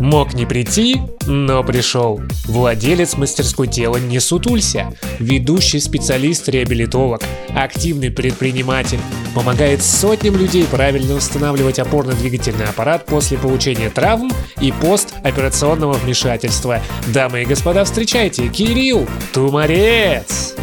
Мог не прийти, но пришел. Владелец мастерской тела не сутулься. Ведущий специалист-реабилитолог. Активный предприниматель. Помогает сотням людей правильно восстанавливать опорно-двигательный аппарат после получения травм и постоперационного вмешательства. Дамы и господа, встречайте, Кирилл Тумарец!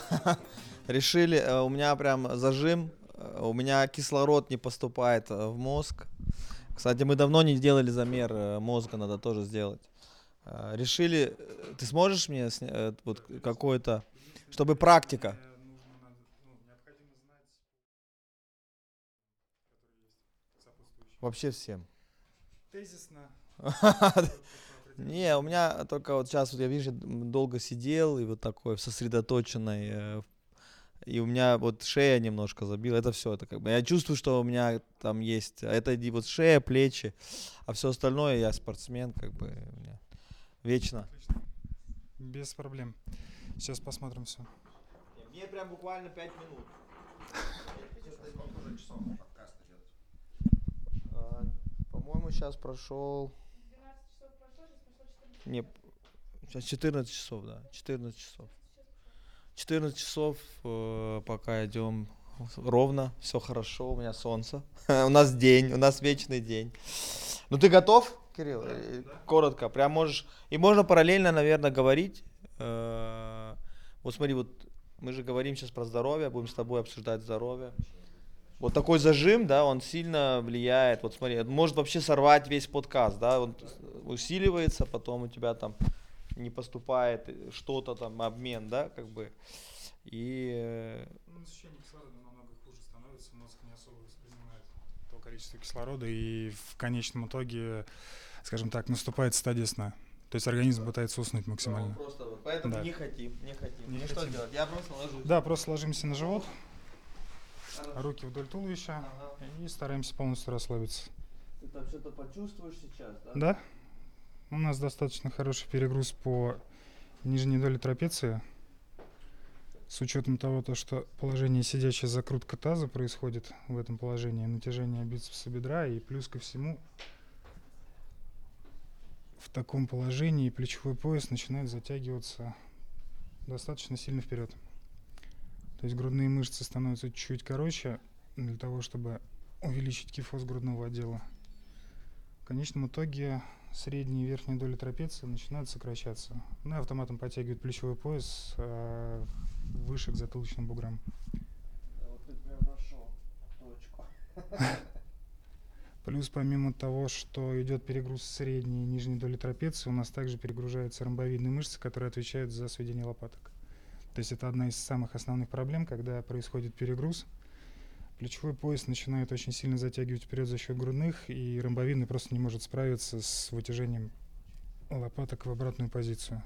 Решили, э, у меня прям зажим, э, у меня кислород не поступает э, в мозг. Кстати, мы давно не делали замер мозга, надо тоже сделать. Решили, ты сможешь мне сня- вот какое-то, чтобы практика? Вообще всем. Тезисно. Не, у меня только вот сейчас вот я вижу, долго сидел и вот такой сосредоточенный, э, и у меня вот шея немножко забила, это все, это как бы я чувствую, что у меня там есть, а это вот шея, плечи, а все остальное я спортсмен, как бы у меня вечно. Без проблем. Сейчас посмотрим все. Мне прям буквально 5 минут. А, По-моему, сейчас прошел. Не, сейчас 14 часов, да. 14 часов. 14 часов, э, пока идем ровно, все хорошо, у меня солнце. у нас день, у нас вечный день. Ну ты готов, Кирилл? Э, Коротко, прям можешь. И можно параллельно, наверное, говорить. Э, Вот смотри, вот мы же говорим сейчас про здоровье, будем с тобой обсуждать здоровье. Вот такой зажим, да, он сильно влияет. Вот смотри, может вообще сорвать весь подкаст, да, он усиливается, потом у тебя там не поступает что-то там, обмен, да, как бы. И э, Ну, насыщение кислорода намного хуже становится, мозг не особо воспринимает то количество кислорода, и в конечном итоге, скажем так, наступает стадия сна. То есть организм пытается уснуть ну, максимально. просто вот поэтому Да. не хотим, не хотим. Не ну что хотим. делать? Я просто ложусь. Да, просто ложимся на живот. Руки вдоль туловища Ага. и стараемся полностью расслабиться. Ты там что-то почувствуешь сейчас, да? Да? У нас достаточно хороший перегруз по нижней доле трапеции. С учетом того, то, что положение сидячая закрутка таза происходит в этом положении, натяжение бицепса бедра и плюс ко всему в таком положении плечевой пояс начинает затягиваться достаточно сильно вперед. То есть грудные мышцы становятся чуть короче для того, чтобы увеличить кифоз грудного отдела. В конечном итоге средняя и верхняя доля трапеции начинают сокращаться. Ну и автоматом подтягивает плечевой пояс а, выше к затылочным буграм. Вот ты прям нашел точку. Плюс помимо того, что идет перегруз средней и нижней доли трапеции, у нас также перегружаются ромбовидные мышцы, которые отвечают за сведение лопаток. То есть это одна из самых основных проблем, когда происходит перегруз. Плечевой пояс начинает очень сильно затягивать вперед за счет грудных, и ромбовидный просто не может справиться с вытяжением лопаток в обратную позицию.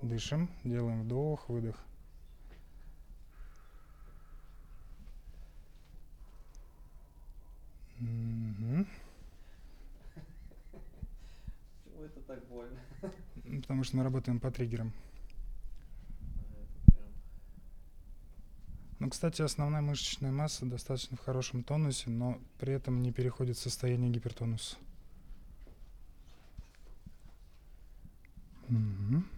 Дышим, делаем вдох, выдох. Мгм. Почему это так больно? Ну, Потому что мы работаем по триггерам. Ну, кстати, основная мышечная масса достаточно в хорошем тонусе, но при этом не переходит в состояние гипертонуса. Мгм.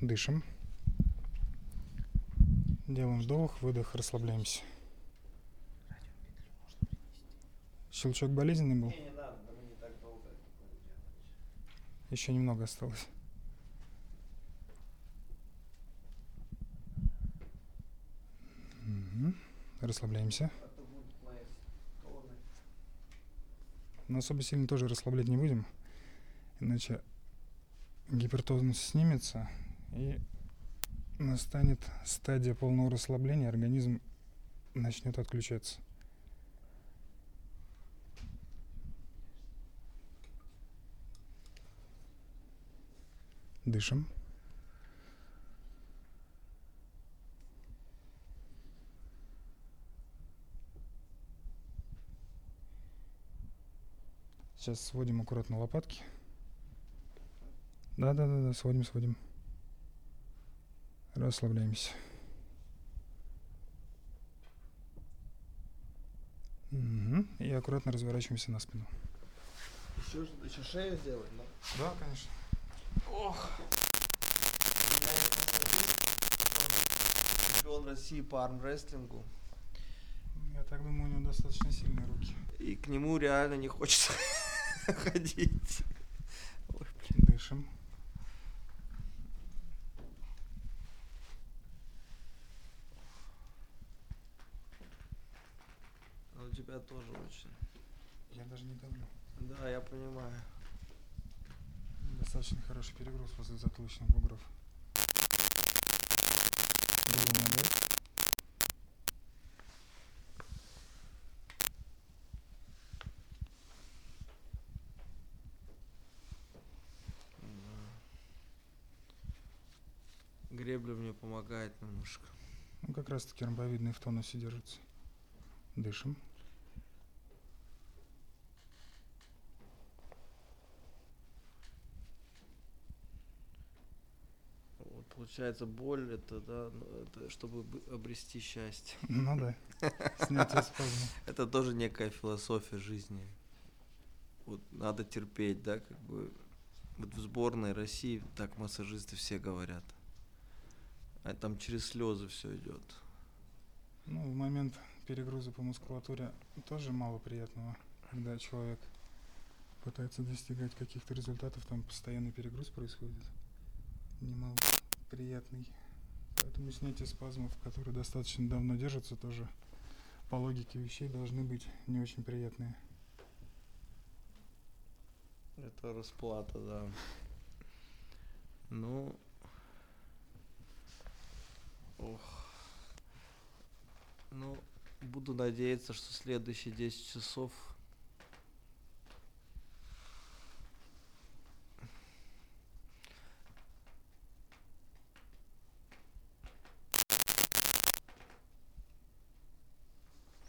Дышим. Делаем вдох, выдох, расслабляемся. Щелчок болезненный был? Еще немного осталось. Расслабляемся. Но особо сильно тоже расслаблять не будем. Иначе гипертонус снимется и настанет стадия полного расслабления, организм начнет отключаться. Дышим. Сейчас сводим аккуратно лопатки. Да, да, да, да, сводим, сводим. Расслабляемся. Мгм. И аккуратно разворачиваемся на спину. Еще, еще шею сделать, да? Да, конечно. Чемпион России по армрестлингу. Я так думаю, у него достаточно сильные руки. И к нему реально не хочется ходить. Дышим. Но у тебя тоже очень. Я даже не давлю. Да, я понимаю. Достаточно хороший перегруз после затылочных бугров. Делаем отдых. Гребля мне помогает немножко. Ну, как раз таки ромбовидный в тонусе держится. Дышим. Вот, получается, боль это, да, ну, это чтобы бы- обрести счастье. Ну да. Снятие спазма. Это тоже некая философия жизни. Вот надо терпеть, да, как бы. Вот в сборной России так массажисты все говорят. А там через слезы все идет. Ну, в момент перегруза по мускулатуре тоже мало приятного, когда человек пытается достигать каких-то результатов, там постоянный перегруз происходит. Немало приятный. Поэтому снятие спазмов, которые достаточно давно держатся, тоже по логике вещей должны быть не очень приятные. Это расплата, да. Ну. Ох. Ну, буду надеяться, что следующие 10 часов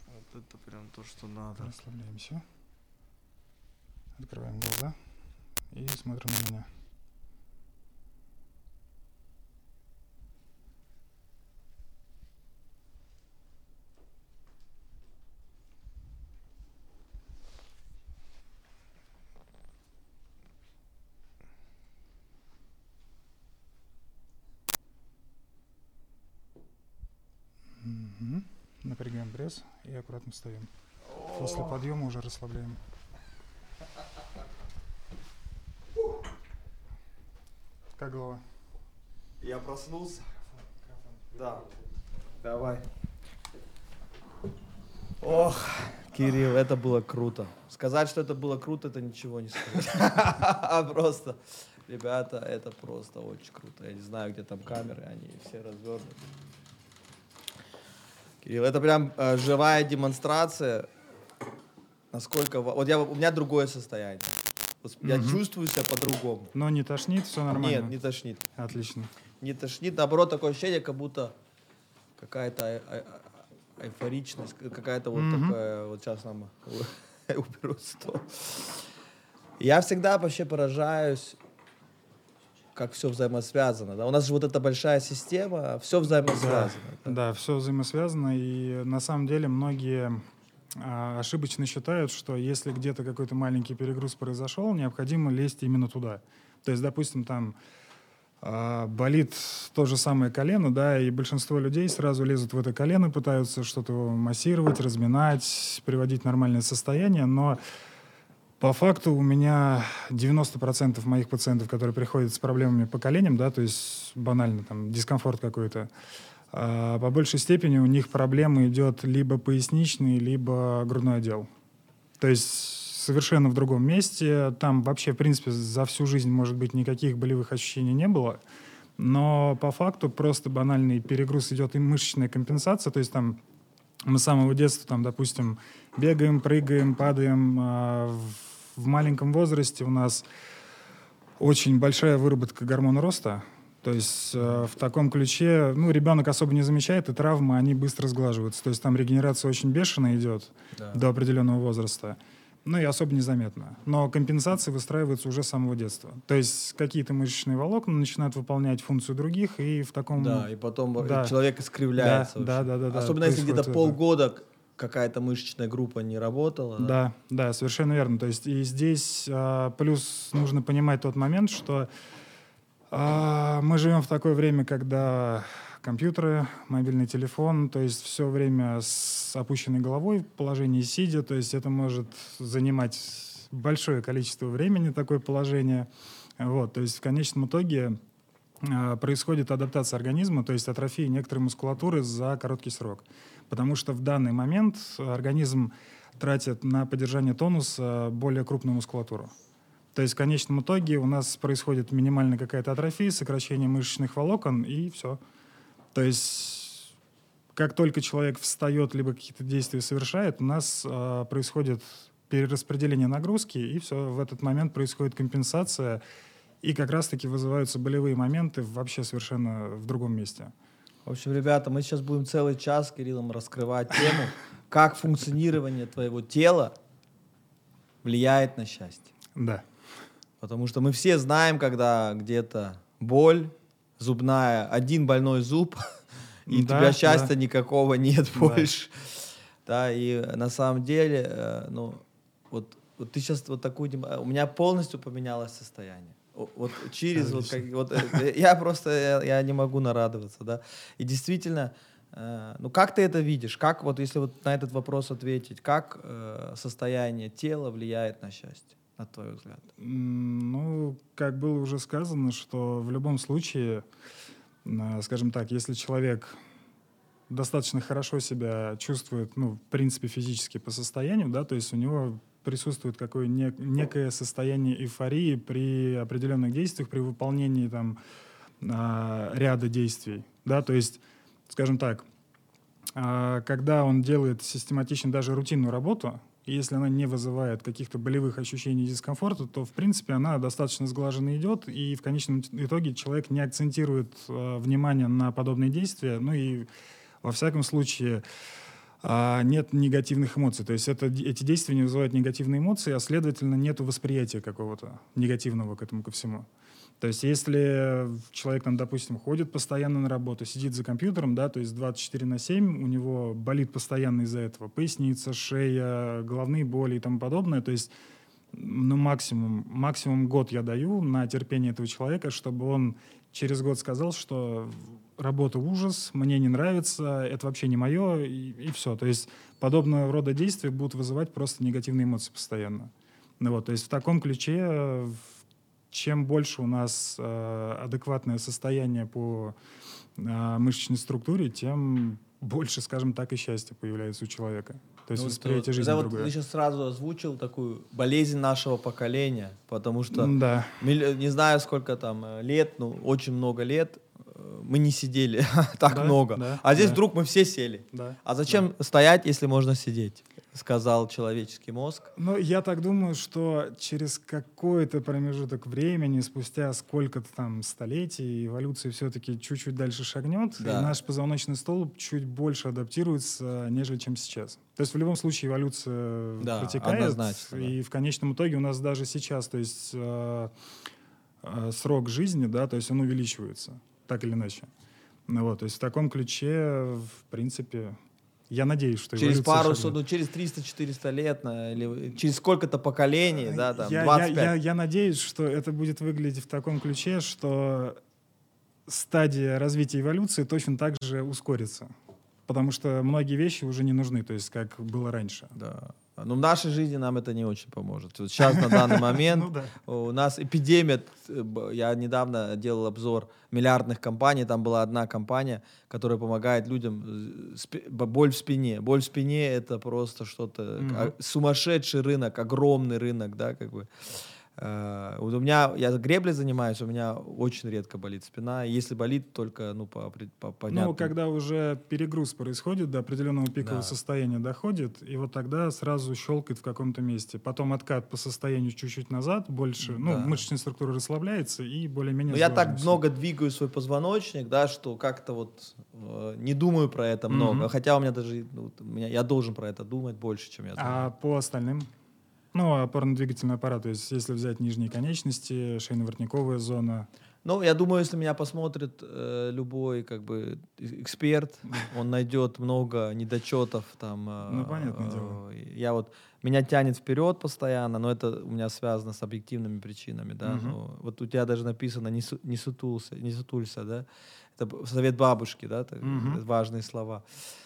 Вот это прям то, что надо. Расслабляемся. Открываем глаза и смотрим на меня. Аккуратно встаем. После подъема уже расслабляем. Как голова? Я проснулся. Да. Давай. Ох, Кирилл, это было круто. Сказать, что это было круто, это ничего не сказать. Просто, ребята, это просто очень круто. Я не знаю, где там камеры, они все развернуты. Кирилл, это прям э, живая демонстрация, насколько... Вот я, у меня другое состояние. Я Мгм. чувствую себя по-другому. Но не тошнит, все нормально. Нет, не тошнит. Отлично. не тошнит, наоборот, такое ощущение, как будто какая-то э- эйфоричность, какая-то вот Мгм. такая, вот сейчас нам уберут стол. Я всегда вообще поражаюсь, как все взаимосвязано. Да? У нас же вот эта большая система, все взаимосвязано. да. Да, все взаимосвязано, и на самом деле многие а, ошибочно считают, что если где-то какой-то маленький перегруз произошел, необходимо лезть именно туда. То есть, допустим, там а, болит то же самое колено, да, и большинство людей сразу лезут в это колено, пытаются что-то массировать, разминать, приводить в нормальное состояние, но по факту у меня 90% моих пациентов, которые приходят с проблемами по коленям, да, то есть банально там дискомфорт какой-то, а, по большей степени у них проблема идет либо поясничный, либо грудной отдел. То есть совершенно в другом месте. Там вообще, в принципе, за всю жизнь, может быть, никаких болевых ощущений не было. Но по факту просто банальный перегруз идет и мышечная компенсация. То есть там мы с самого детства, там, допустим, бегаем, прыгаем, падаем. а в- маленьком возрасте у нас очень большая выработка гормона роста. То есть э, в таком ключе, ну, ребенок особо не замечает, и травмы, они быстро сглаживаются. То есть там регенерация очень бешеная идет Да. до определенного возраста. ну и особо незаметно. Но компенсации выстраиваются уже с самого детства. То есть какие-то мышечные волокна начинают выполнять функцию других, и в таком... Да, и потом Да. человек искривляется. Да, вообще. да, да, да, Особенно если где-то это. полгода какая-то мышечная группа не работала. Да, да, совершенно верно. То есть и здесь а, плюс нужно понимать тот момент, что а, мы живем в такое время, когда компьютеры, мобильный телефон, то есть все время с опущенной головой в положении сидя, то есть это может занимать большое количество времени, такое положение. Вот, то есть в конечном итоге а, происходит адаптация организма, то есть атрофия некоторой мускулатуры за короткий срок. Потому что в данный момент организм тратит на поддержание тонуса более крупную мускулатуру. То есть в конечном итоге у нас происходит минимальная какая-то атрофия, сокращение мышечных волокон и все. То есть как только человек встает, либо какие-то действия совершает, у нас а, происходит перераспределение нагрузки, и все, в этот момент происходит компенсация, и как раз-таки вызываются болевые моменты вообще совершенно в другом месте. В общем, ребята, мы сейчас будем целый час с Кириллом раскрывать тему, как функционирование твоего тела влияет на счастье. Да. Потому что мы все знаем, когда где-то боль, зубная, один больной зуб, и у Да, тебя счастья да. никакого нет Да. больше. Да, и на самом деле, э, ну, вот, вот ты сейчас вот такую... дем- У меня полностью поменялось состояние. Вот через вот, как, вот э, я просто я, не могу нарадоваться, да. И действительно, э, ну как ты это видишь? Как вот если вот на этот вопрос ответить, как э, состояние тела влияет на счастье, на твой взгляд? Ну, как было уже сказано, что в любом случае, скажем так, если человек достаточно хорошо себя чувствует, ну, в принципе, физически по состоянию, да, то есть у него присутствует какое нек- некое состояние эйфории при определенных действиях, при выполнении там а, ряда действий, да, то есть, скажем так, а, когда он делает систематично даже рутинную работу, если она не вызывает каких-то болевых ощущений дискомфорта, то, в принципе, она достаточно сглаженно идет, и в конечном итоге человек не акцентирует э, внимание на подобные действия, ну и, во всяком случае, а, нет негативных эмоций. То есть это, эти действия не вызывают негативные эмоции, а, следовательно, нет восприятия какого-то негативного к этому ко всему. То есть если человек, там, допустим, ходит постоянно на работу, сидит за компьютером, да, то есть 24 на 7, у него болит постоянно из-за этого поясница, шея, головные боли и тому подобное, то есть ну, максимум, максимум год я даю на терпение этого человека, чтобы он через год сказал, что работа ужас, мне не нравится, это вообще не мое, и, все. То есть подобного рода действия будут вызывать просто негативные эмоции постоянно. Ну, вот, то есть в таком ключе, чем больше у нас э, адекватное состояние по э, мышечной структуре, тем больше, скажем так, и счастья появляется у человека. То есть Ну, восприятие вот, жизни да, вот другое. ты сейчас сразу озвучил такую болезнь нашего поколения, потому что Да. милли- не знаю сколько там э, лет, ну очень много лет э, мы не сидели так Да, много, да, а здесь да. вдруг мы все сели. Да. А зачем стоять, если можно сидеть? Сказал человеческий мозг. Ну, я так думаю, что через какой-то промежуток времени, спустя сколько-то там столетий, эволюция все-таки чуть-чуть дальше шагнет, Да. и наш позвоночный столб чуть больше адаптируется, нежели чем сейчас. То есть в любом случае эволюция Да, протекает, однозначно, да. и в конечном итоге у нас даже сейчас, то есть э, э, срок жизни, да, то есть он увеличивается, так или иначе. Ну, вот, то есть в таком ключе, в принципе, я надеюсь, что Через пару, шагнет. ну, через 300-400 лет, на- или через сколько-то поколений, да, там, я, я- 25. Я, я надеюсь, что это будет выглядеть в таком ключе, что стадия развития эволюции точно так же ускорится. Потому что многие вещи уже не нужны, то есть как было раньше. Да. Но в нашей жизни нам это не очень поможет. Вот сейчас, на данный момент, Ну у нас эпидемия. э, Я недавно делал обзор миллиардных компаний. Там была одна компания, которая помогает людям. э, Боль в спине. Боль в спине — это просто что-то... А, Сумасшедший рынок, огромный рынок, да, как бы. Э, Вот у меня, я греблей занимаюсь, у меня очень редко болит спина. Если болит, только, ну, по, по понятным- Ну, когда уже перегруз происходит, до определенного пикового Да. состояния доходит, и вот тогда сразу щелкает в каком-то месте. Потом откат по состоянию чуть-чуть назад, больше, ну, Да. мышечная структура расслабляется и более-менее Ну, я так много двигаю свой позвоночник, да, что как-то вот э, не думаю про это много. Мгм. Хотя у меня даже, ну, у меня, я должен про это думать больше, чем я думаю. А по остальным? Ну, опорно-двигательный аппарат, то есть если взять нижние конечности, шейно-воротниковая зона. Ну, я думаю, если меня посмотрит э, любой как бы э- эксперт, он найдет много недочетов там. э, Ну, понятное э, дело. Я вот меня тянет вперед постоянно, но это у меня связано с объективными причинами, да. Мгм. Ну, вот у тебя даже написано не, су- не сутулся, не сутулься, да. Это совет бабушки, да, так, Мгм. важные слова. Э,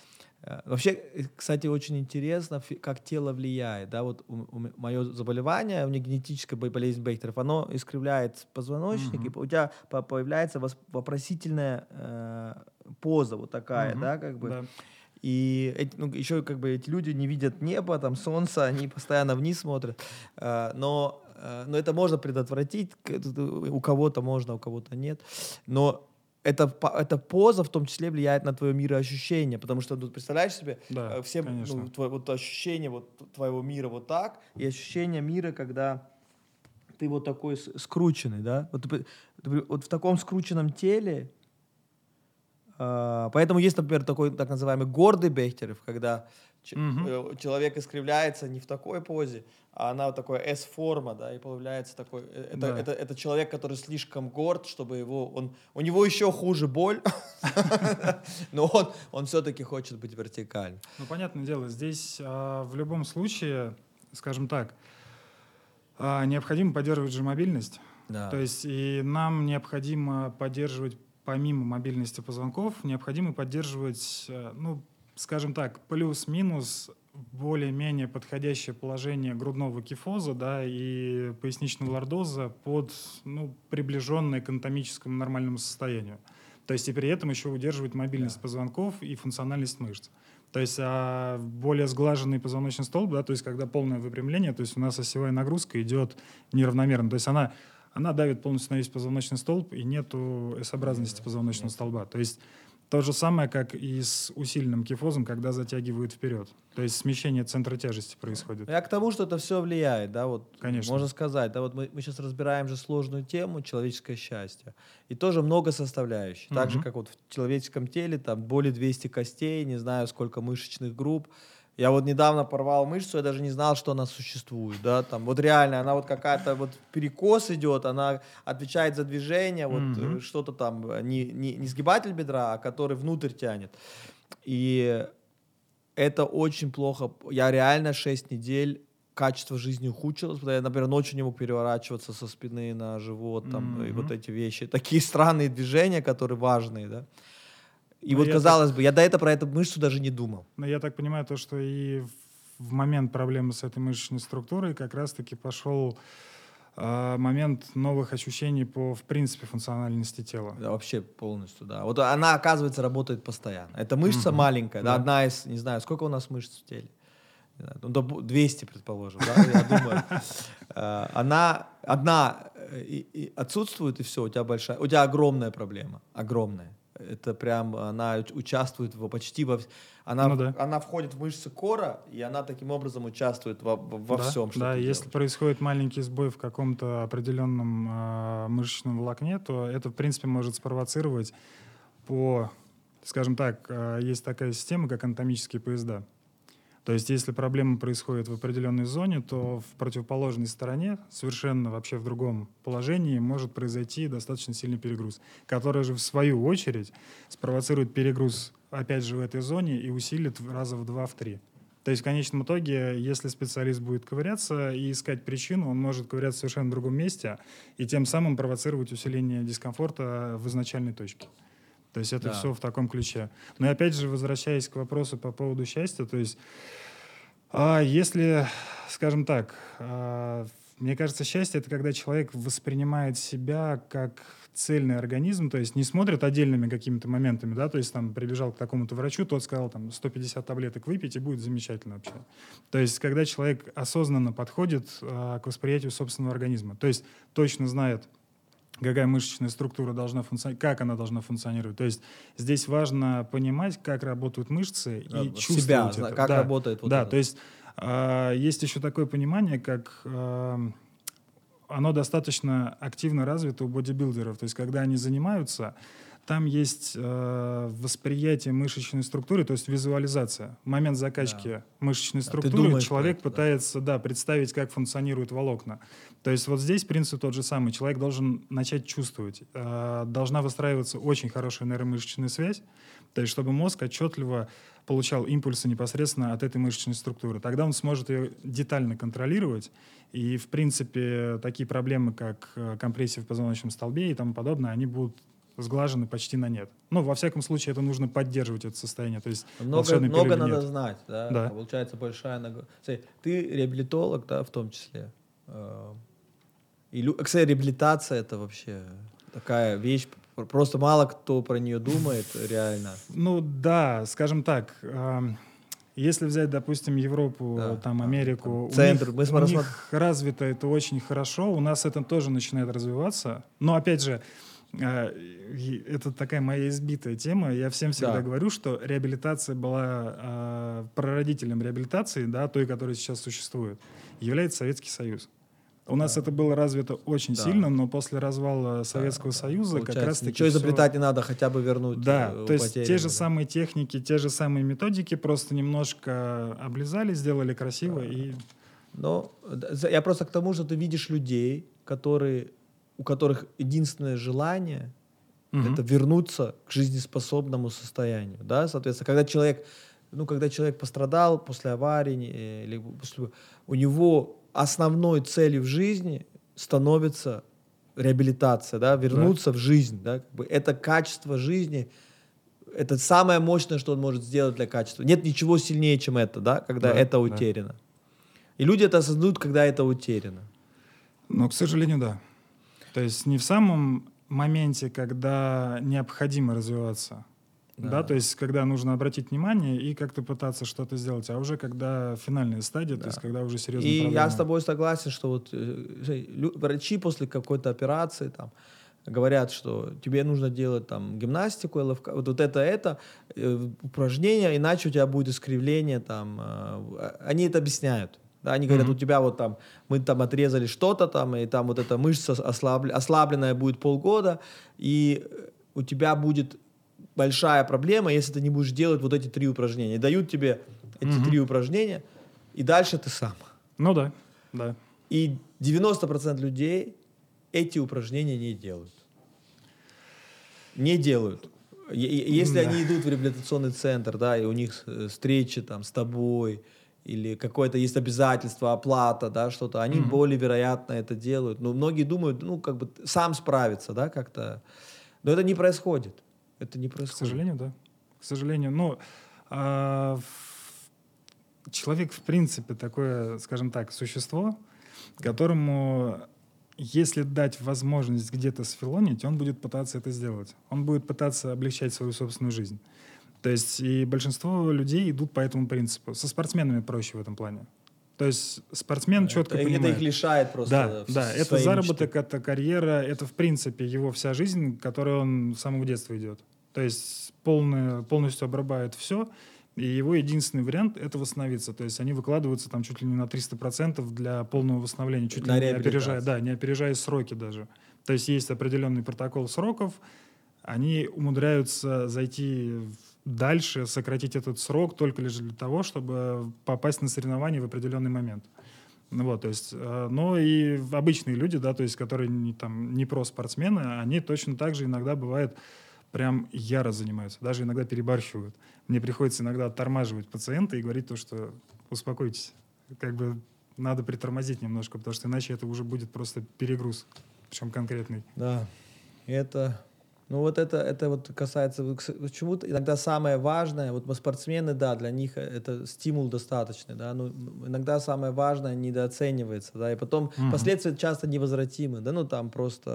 Вообще, э, кстати, очень интересно, как тело влияет. Да? Вот мое заболевание, у меня генетическая бо- болезнь Бехтеров, оно искривляет позвоночник, Мгм. и у тебя по- появляется вопросительная э, поза вот такая, Мгм. да, как бы. Да. И эти, ну, еще как бы эти люди не видят неба, там солнца, они постоянно вниз смотрят. Э, но, э, но это можно предотвратить. это У кого-то можно, у кого-то нет. Но эта, по- эта поза в том числе влияет на твое мироощущение, потому что, ну, представляешь себе, Да, э, все, конечно. ну, твое, вот ощущение вот твоего мира вот так, и ощущение мира, когда ты вот такой скрученный, да? Вот, вот в таком скрученном теле, а, поэтому есть, например, такой так называемый гордый Бехтерев, когда э, человек искривляется не в такой позе, а она вот такой S-форма, да, и появляется такой, э, это, Да. это, это человек, который слишком горд, чтобы его, он, у него еще хуже боль, но он, он все-таки хочет быть вертикальным. Ну, понятное дело, здесь а, в любом случае, скажем так, а, необходимо поддерживать же мобильность. Да. То есть и нам необходимо поддерживать, помимо мобильности позвонков, необходимо поддерживать, э, ну, скажем так, плюс-минус более-менее подходящее положение грудного кифоза да, и поясничного лордоза под ну, приближенное к анатомическому нормальному состоянию. То есть и при этом еще удерживать мобильность позвонков и функциональность мышц. То есть а более сглаженный позвоночный столб, да, то есть когда полное выпрямление, то есть у нас осевая нагрузка идет неравномерно. То есть она, она давит полностью на весь позвоночный столб, и нету S-образности позвоночного столба. То есть то же самое, как и с усиленным кифозом, когда затягивают вперед. То есть смещение центра тяжести происходит. Я к тому, что это все влияет, да, вот Конечно. можно сказать, да, вот мы, мы сейчас разбираем же сложную тему человеческое счастье, и тоже много составляющих, так же Мгм. как вот в человеческом теле там более 200 костей, не знаю сколько мышечных групп. Я вот недавно порвал мышцу, я даже не знал, что она существует, да, там вот реально она вот какая-то вот перекос идет, она отвечает за движение, вот э, что-то там э, не, не, не сгибатель бедра, а который внутрь тянет. И это очень плохо. Я реально 6 недель качество жизни ухудшилось, потому что я, например, ночью не мог переворачиваться со спины на живот, там, и Мгм. вот эти вещи. Такие странные движения, которые важные, да. И Ну, вот, казалось бы, я до этого про эту мышцу даже не думал. Но я так понимаю, то, что и в- момент проблемы с этой мышечной структурой как раз-таки пошел а, момент новых ощущений по, в принципе, функциональности тела. Да, вообще полностью, да. Вот она, оказывается, работает постоянно. Это мышца Мгм. маленькая, да, Да. одна из, не знаю, сколько у нас мышц в теле? Ну, да бу- 200, предположим, да, я думаю. Э, Она одна э, отсутствует, и все, у тебя большая, у тебя огромная проблема, огромная. Это прям, она уч- участвует во, почти во... Она, Ну да. она входит в мышцы кора, и она таким образом участвует во, во- да, всем, что Да, если делаешь. происходит маленький сбой в каком-то определенном а, мышечном волокне, то это, в принципе, может спровоцировать по, скажем так, а, есть такая система, как анатомические поезда. То есть, если проблема происходит в определенной зоне, то в противоположной стороне, совершенно вообще в другом положении, может произойти достаточно сильный перегруз, который же в свою очередь спровоцирует перегруз опять же в этой зоне и усилит раза в два, в три. То есть в конечном итоге, если специалист будет ковыряться и искать причину, он может ковыряться в совершенно другом месте и тем самым провоцировать усиление дискомфорта в изначальной точке. То есть это Да. все в таком ключе. Но и опять же, возвращаясь к вопросу по поводу счастья, то есть а, если, скажем так, а, мне кажется, счастье — это когда человек воспринимает себя как цельный организм, то есть не смотрит отдельными какими-то моментами, да, то есть там прибежал к такому-то врачу, тот сказал там 150 таблеток выпить, и будет замечательно вообще. То есть когда человек осознанно подходит а, к восприятию собственного организма, то есть точно знает, какая мышечная структура должна функционировать, как она должна функционировать. То есть здесь важно понимать, как работают мышцы Да, и вот чувствовать себя, это. как Да. работает вот да, это. то есть а, есть еще такое понимание, как а, оно достаточно активно развито у бодибилдеров. То есть когда они занимаются, там есть э, восприятие мышечной структуры, то есть визуализация. В момент закачки Да. мышечной А структуры думаешь человек это, да. пытается да, представить, как функционируют волокна. То есть вот здесь принцип тот же самый. Человек должен начать чувствовать. Э, должна выстраиваться очень хорошая нейромышечная связь, то есть чтобы мозг отчетливо получал импульсы непосредственно от этой мышечной структуры. Тогда он сможет ее детально контролировать. И, в принципе, такие проблемы, как э, компрессия в позвоночном столбе и тому подобное, они будут сглажены почти на нет. Ну, во всяком случае, это нужно поддерживать это состояние. То есть Много, много надо нет. знать, да? Да. Получается большая нагрузка. Ты реабилитолог, да, в том числе. Э, И, кстати, реабилитация это вообще такая вещь, пр- просто мало кто про нее думает, реально. Ну да, скажем так, эм, если взять, допустим, Европу, Да, там Америку, там у центр, них, мы у смотрим- них развито это очень хорошо, у нас это тоже начинает развиваться. Но опять же, это такая моя избитая тема. Я всем всегда Да. говорю, что реабилитация была э, прародителем реабилитации, да, той, которая сейчас существует, является Советский Союз. У нас Да. это было развито очень Да. сильно, но после развала Советского Да. Союза как Получается, раз-таки Ничего изобретать не надо, хотя бы вернуть. да, э, то есть те же самые техники, те же самые методики просто немножко облизали, сделали красиво Да. и Но за- я просто к тому, что ты видишь людей, которые, у которых единственное желание Мгм. это вернуться к жизнеспособному состоянию, да, соответственно, когда человек, ну, когда человек пострадал после аварии не- или после- у него основной целью в жизни становится реабилитация, да, вернуться в жизнь, да, как бы это качество жизни, это самое мощное, что он может сделать для качества. Нет ничего сильнее, чем это, да, когда Да, это да. утеряно. И люди это осознают, когда это утеряно. Но, к сожалению, да. То есть не в самом моменте, когда необходимо развиваться, да, Да. то есть когда нужно обратить внимание и как-то пытаться что-то сделать, а уже когда финальная стадия, то Да. есть когда уже серьезные И проблемы. я с тобой согласен, что вот э, врачи после какой-то операции там говорят, что тебе нужно делать там гимнастику, ЛФК, вот, вот это, это, э, упражнения, иначе у тебя будет искривление там. э, они это объясняют. Да, они говорят, Мгм. у тебя вот там, мы там отрезали что-то там, и там вот эта мышца ослабля- ослабленная будет полгода, и э, у тебя будет большая проблема, если ты не будешь делать вот эти три упражнения. И дают тебе эти Мгм. три упражнения, и дальше ты сам. Ну да, да. И 90% людей эти упражнения не делают. Не делают. Если Да. они идут в реабилитационный центр, да, и у них э, встречи там с тобой, или какое-то есть обязательство, оплата, да, что-то, они Мгм. более вероятно это делают. Но многие думают, ну, как бы сам справиться, да, как-то. Но это не происходит. Это не К происходит. сожалению, да. К сожалению. А, в- человек, в принципе, такое, скажем так, существо, которому, если дать возможность где-то сфилонить, он будет пытаться это сделать. Он будет пытаться облегчать свою собственную жизнь. То есть и большинство людей идут по этому принципу. Со спортсменами проще в этом плане. То есть спортсмен четко это, это понимает. их лишает просто. Да, да, это заработок, мечты. это карьера, это в принципе его вся жизнь, которую он с самого детства идет. То есть полное, полностью обрабает все, и его единственный вариант — это восстановиться. То есть они выкладываются там чуть ли не на 300% для полного восстановления, чуть На ли не опережая, да, не опережая сроки даже. То есть есть определенный протокол сроков, они умудряются зайти в- дальше, сократить этот срок только лишь для того, чтобы попасть на соревнования в определенный момент. Ну вот, то есть, э, но и обычные люди, да, то есть, которые не, там, не про спортсмены, они точно так же иногда бывает прям яро занимаются, даже иногда перебарщивают. Мне приходится иногда оттормаживать пациента и говорить то, что успокойтесь, как бы надо притормозить немножко, потому что иначе это уже будет просто перегруз, причем конкретный. Да, это, ну вот это, это вот касается, почему-то иногда самое важное, вот спортсмены, да, для них это стимул достаточный, да, но иногда самое важное недооценивается, да, и потом Мгм. последствия часто невозвратимы, да, ну там просто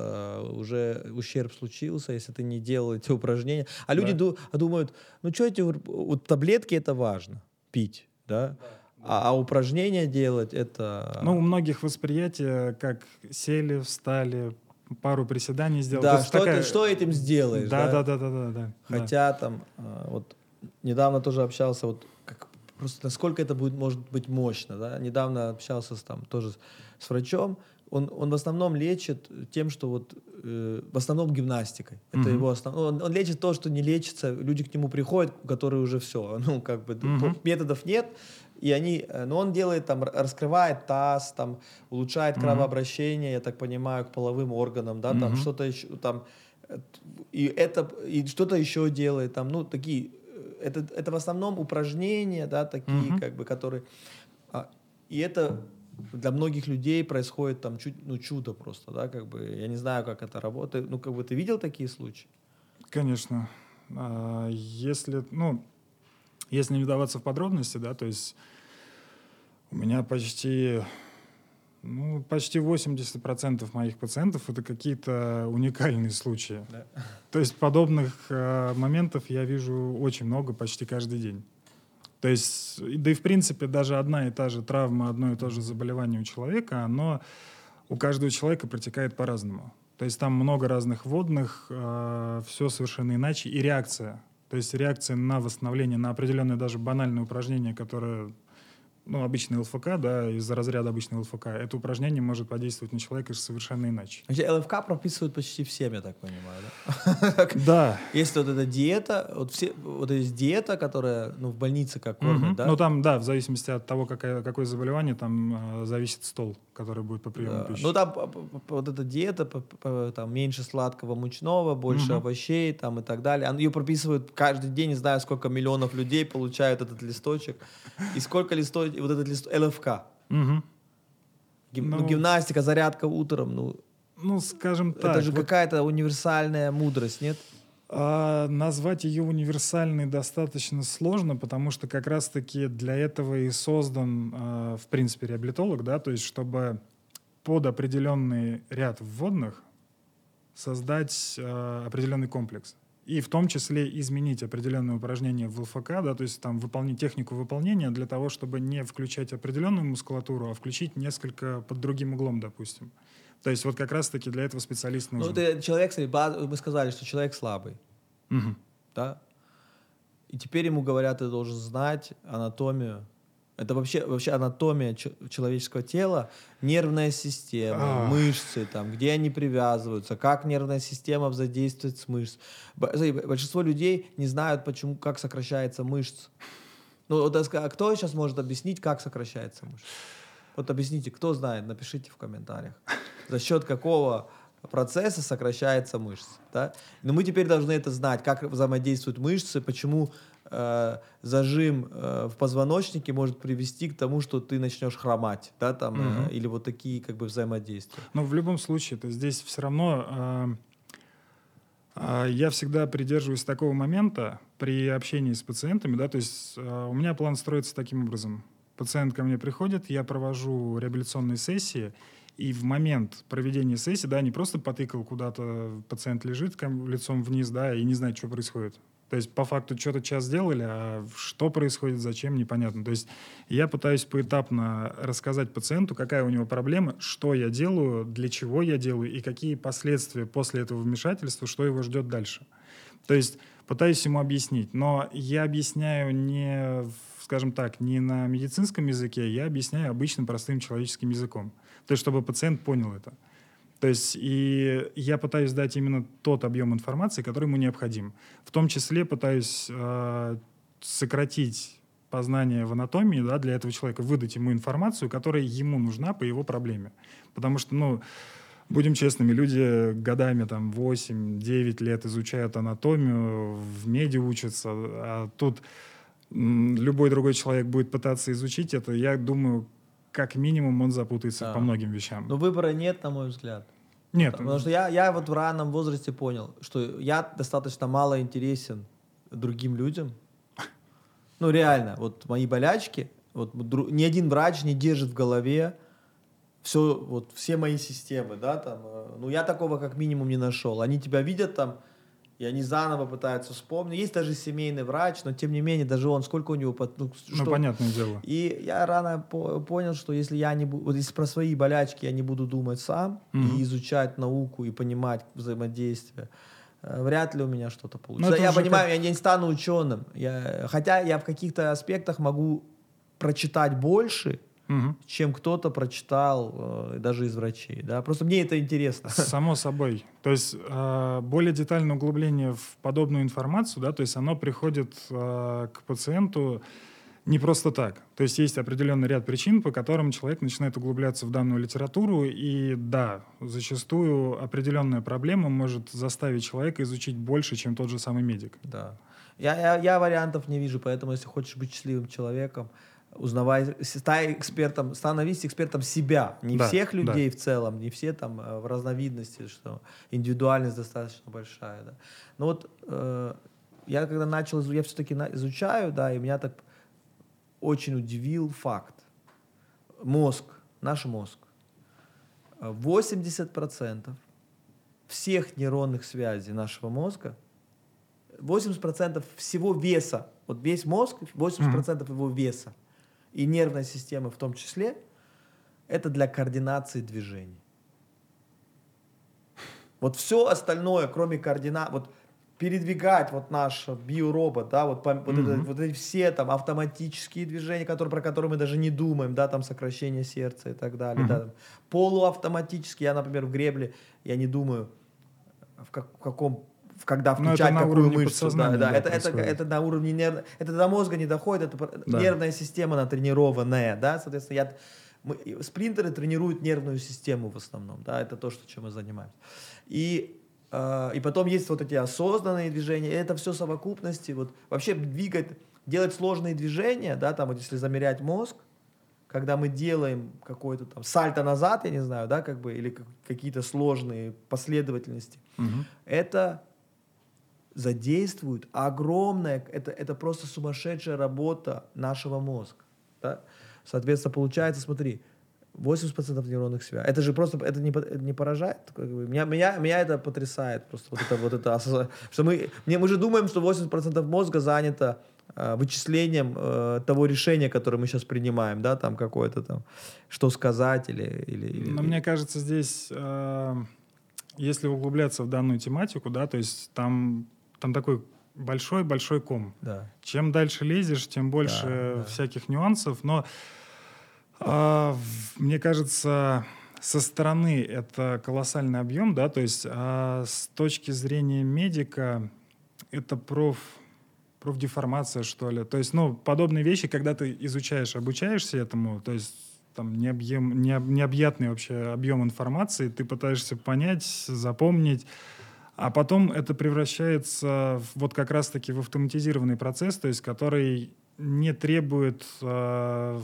э, уже ущерб случился, если ты не делал эти упражнения, а люди Да. ду- думают, ну что эти, вот таблетки это важно, пить, да, а, а упражнения делать это... Ну, у многих восприятие, как сели, встали, пару приседаний сделали. То да, что, такая- ты, что этим сделаешь, Да, да, да, да, да, да. да. Хотя там э, вот недавно тоже общался вот как, просто насколько это будет может быть мощно, да. Недавно общался с там тоже с врачом, он, он в основном лечит тем, что вот э, в основном гимнастикой. Это Мгм. его основ... он, он лечит то, что не лечится. Люди к нему приходят, у которых уже все. Ну, как бы по- методов нет. И они, но он делает там, раскрывает таз, там, улучшает кровообращение, я так понимаю, к половым органам, да, там что-то еще, там, э, и это, и что-то еще делает, там, ну, такие, э, это, это в основном упражнения, да, такие, как бы, которые, а, и это для многих людей происходит там чуть, ну, чудо просто, да, как бы, я не знаю, как это работает, ну, как бы, ты видел такие случаи? Конечно. А, Если, ну, если не вдаваться в подробности, да, то есть у меня почти, ну, почти 80% моих пациентов это какие-то уникальные случаи. Да. То есть подобных э, моментов я вижу очень много почти каждый день. То есть, да и в принципе даже одна и та же травма, одно и то же заболевание у человека, оно у каждого человека протекает по-разному. То есть там много разных водных, все совершенно иначе, и реакция. То есть реакция на восстановление, на определенное даже банальное упражнение, которое, ну, обычный ЛФК, да, из-за разряда обычного ЛФК, это упражнение может подействовать на человека совершенно иначе. ЛФК прописывают почти всем, я так понимаю, да? Да, Есть вот эта диета, вот все, вот есть диета, которая, ну, в больнице как кормят, да? Ну там, да, в зависимости от того, какая, какое заболевание, там э, зависит стол, который будет по приему Да. пищи. Ну там вот эта диета, там меньше сладкого мучного, больше Мгм. овощей там и так далее. Ее прописывают каждый день, не знаю, сколько миллионов людей получают этот листочек. И сколько листочек, вот этот лист ЛФК. Мгм. Гим- ну, Ну, гимнастика, зарядка утром, ну, Ну, скажем так, это же вот, какая-то универсальная мудрость, нет? А, назвать ее универсальной достаточно сложно, потому что как раз-таки для этого и создан, а, в принципе, реабилитолог, да, то есть чтобы под определенный ряд вводных создать а, определенный комплекс. И в том числе изменить определенные упражнения в ЛФК, да, то есть там выполнить технику выполнения для того, чтобы не включать определенную мускулатуру, а включить несколько под другим углом, допустим. То есть вот как раз-таки для этого специалист нужен. Ну, ты человек, мы сказали, что человек слабый, Мгм. да? И теперь ему говорят, ты должен знать анатомию. Это вообще, вообще анатомия человеческого тела, нервная система, Ах. мышцы, там, где они привязываются, как нервная система взаимодействует с б- большинство людей не знают, почему, как сокращается мышца. Ну, вот, а а кто сейчас может объяснить, как сокращается мышца? Вот объясните, кто знает, напишите в комментариях. За счет какого процесса сокращается мышца. Да? Но мы теперь должны это знать, как взаимодействуют мышцы, почему э, зажим э, в позвоночнике может привести к тому, что ты начнешь хромать, да, там, э, Мгм. или вот такие как бы взаимодействия. Но в любом случае, то здесь все равно а, а, я всегда придерживаюсь такого момента при общении с пациентами, да, то есть а, у меня план строится таким образом. Пациент ко мне приходит, я провожу реабилитационные сессии, и в момент проведения сессии, да, не просто потыкал куда-то, пациент лежит лицом вниз, да, и не знает, что происходит. То есть по факту что-то час сделали, а что происходит, зачем, непонятно. То есть я пытаюсь поэтапно рассказать пациенту, какая у него проблема, что я делаю, для чего я делаю и какие последствия после этого вмешательства, что его ждет дальше. То есть пытаюсь ему объяснить, но я объясняю не, скажем так, не на медицинском языке, я объясняю обычным простым человеческим языком. То есть чтобы пациент понял это. То есть и я пытаюсь дать именно тот объем информации, который ему необходим. В том числе пытаюсь э, сократить познание в анатомии да, для этого человека, выдать ему информацию, которая ему нужна по его проблеме. Потому что, ну, будем честными, люди годами, там, 8-9 лет изучают анатомию, в меди учатся, а тут любой другой человек будет пытаться изучить это, я думаю, как минимум он запутается Да. по многим вещам. Но выбора нет, на мой взгляд. Нет, Потому что я, я вот в раннем возрасте понял, что я достаточно мало интересен другим людям. Ну, реально, вот мои болячки, вот ни один врач не держит в голове все, вот все мои системы, да, там, э, ну, я такого как минимум не нашел. Они тебя видят там, и они заново пытаются вспомнить. Есть даже семейный врач, но тем не менее, даже он, сколько у него, ну, ну, что- понятное дело. и я рано по- понял, что если я не буду, вот если про свои болячки я не буду думать сам Мгм. и изучать науку и понимать взаимодействие, э, вряд ли у меня что-то Ну, получится. это я понимаю, я не стану ученым. Я, хотя я в каких-то аспектах могу прочитать больше, Мгм. чем кто-то прочитал, э, даже из врачей. Да? Просто мне это интересно. Само собой. То есть э, более детальное углубление в подобную информацию, да, то есть оно приходит э, к пациенту не просто так. То есть есть определенный ряд причин, по которым человек начинает углубляться в данную литературу, и да, зачастую определенная проблема может заставить человека изучить больше, чем тот же самый медик. Да. Я, я, я вариантов не вижу, поэтому если хочешь быть счастливым человеком, узнавай, стань экспертом, становись экспертом себя, не Да, всех да. людей в целом, не все там э, в разновидности, что индивидуальность достаточно большая, да. Но вот э, я когда начал, я все-таки изучаю, да, и меня так очень удивил факт. Мозг, наш мозг, э, 80% всех нейронных связей нашего мозга 80% всего веса, вот весь мозг, 80% его веса и нервной системы в том числе, это для координации движений. Вот все остальное, кроме координат, вот передвигать вот наш биоробот, да, вот, пом- вот, это- вот эти все там автоматические движения, которые, про которые мы даже не думаем, да, там сокращение сердца и так далее, да, Мгм. там, полуавтоматические, я, например, в гребле, я не думаю, в, как- в каком когда это включать какую мышцу, да, да, да, это, это, происходит. это на уровне нерв... это до мозга не доходит, это Да. нервная система натренированная, да, соответственно, я, мы, спринтеры тренируют нервную систему в основном, да, это то, что, чем мы занимаемся. И, э, и потом есть вот эти осознанные движения, это все совокупности, вот вообще двигать, делать сложные движения, да, там вот если замерять мозг, когда мы делаем какой-то там сальто назад, я не знаю, да, как бы, или как- какие-то сложные последовательности, Мгм. это задействует огромное, это, это просто сумасшедшая работа нашего мозга. Да? Соответственно, получается, смотри, 80% нейронных связей. Это же просто, это не, это не поражает? Как бы, Меня, меня, меня это потрясает просто. Вот это, вот это, что мы, мне, мы же думаем, что 80% мозга занято э, вычислением э, того решения, которое мы сейчас принимаем, да, там какое-то там, что сказать или... или, или- Но мне кажется, здесь, э, если углубляться в данную тематику, да, то есть там, там такой большой-большой ком. Да. Чем дальше лезешь, тем больше Да, да. всяких нюансов. Но в- мне кажется, со стороны это колоссальный объем, да, то есть а с точки зрения медика это проф профдеформация, что ли. То есть, ну, подобные вещи, когда ты изучаешь, обучаешься этому, то есть там необъем, необ- необъятный вообще объем информации, ты пытаешься понять, запомнить, а потом это превращается в- вот как раз-таки в автоматизированный процесс, то есть который не требует э,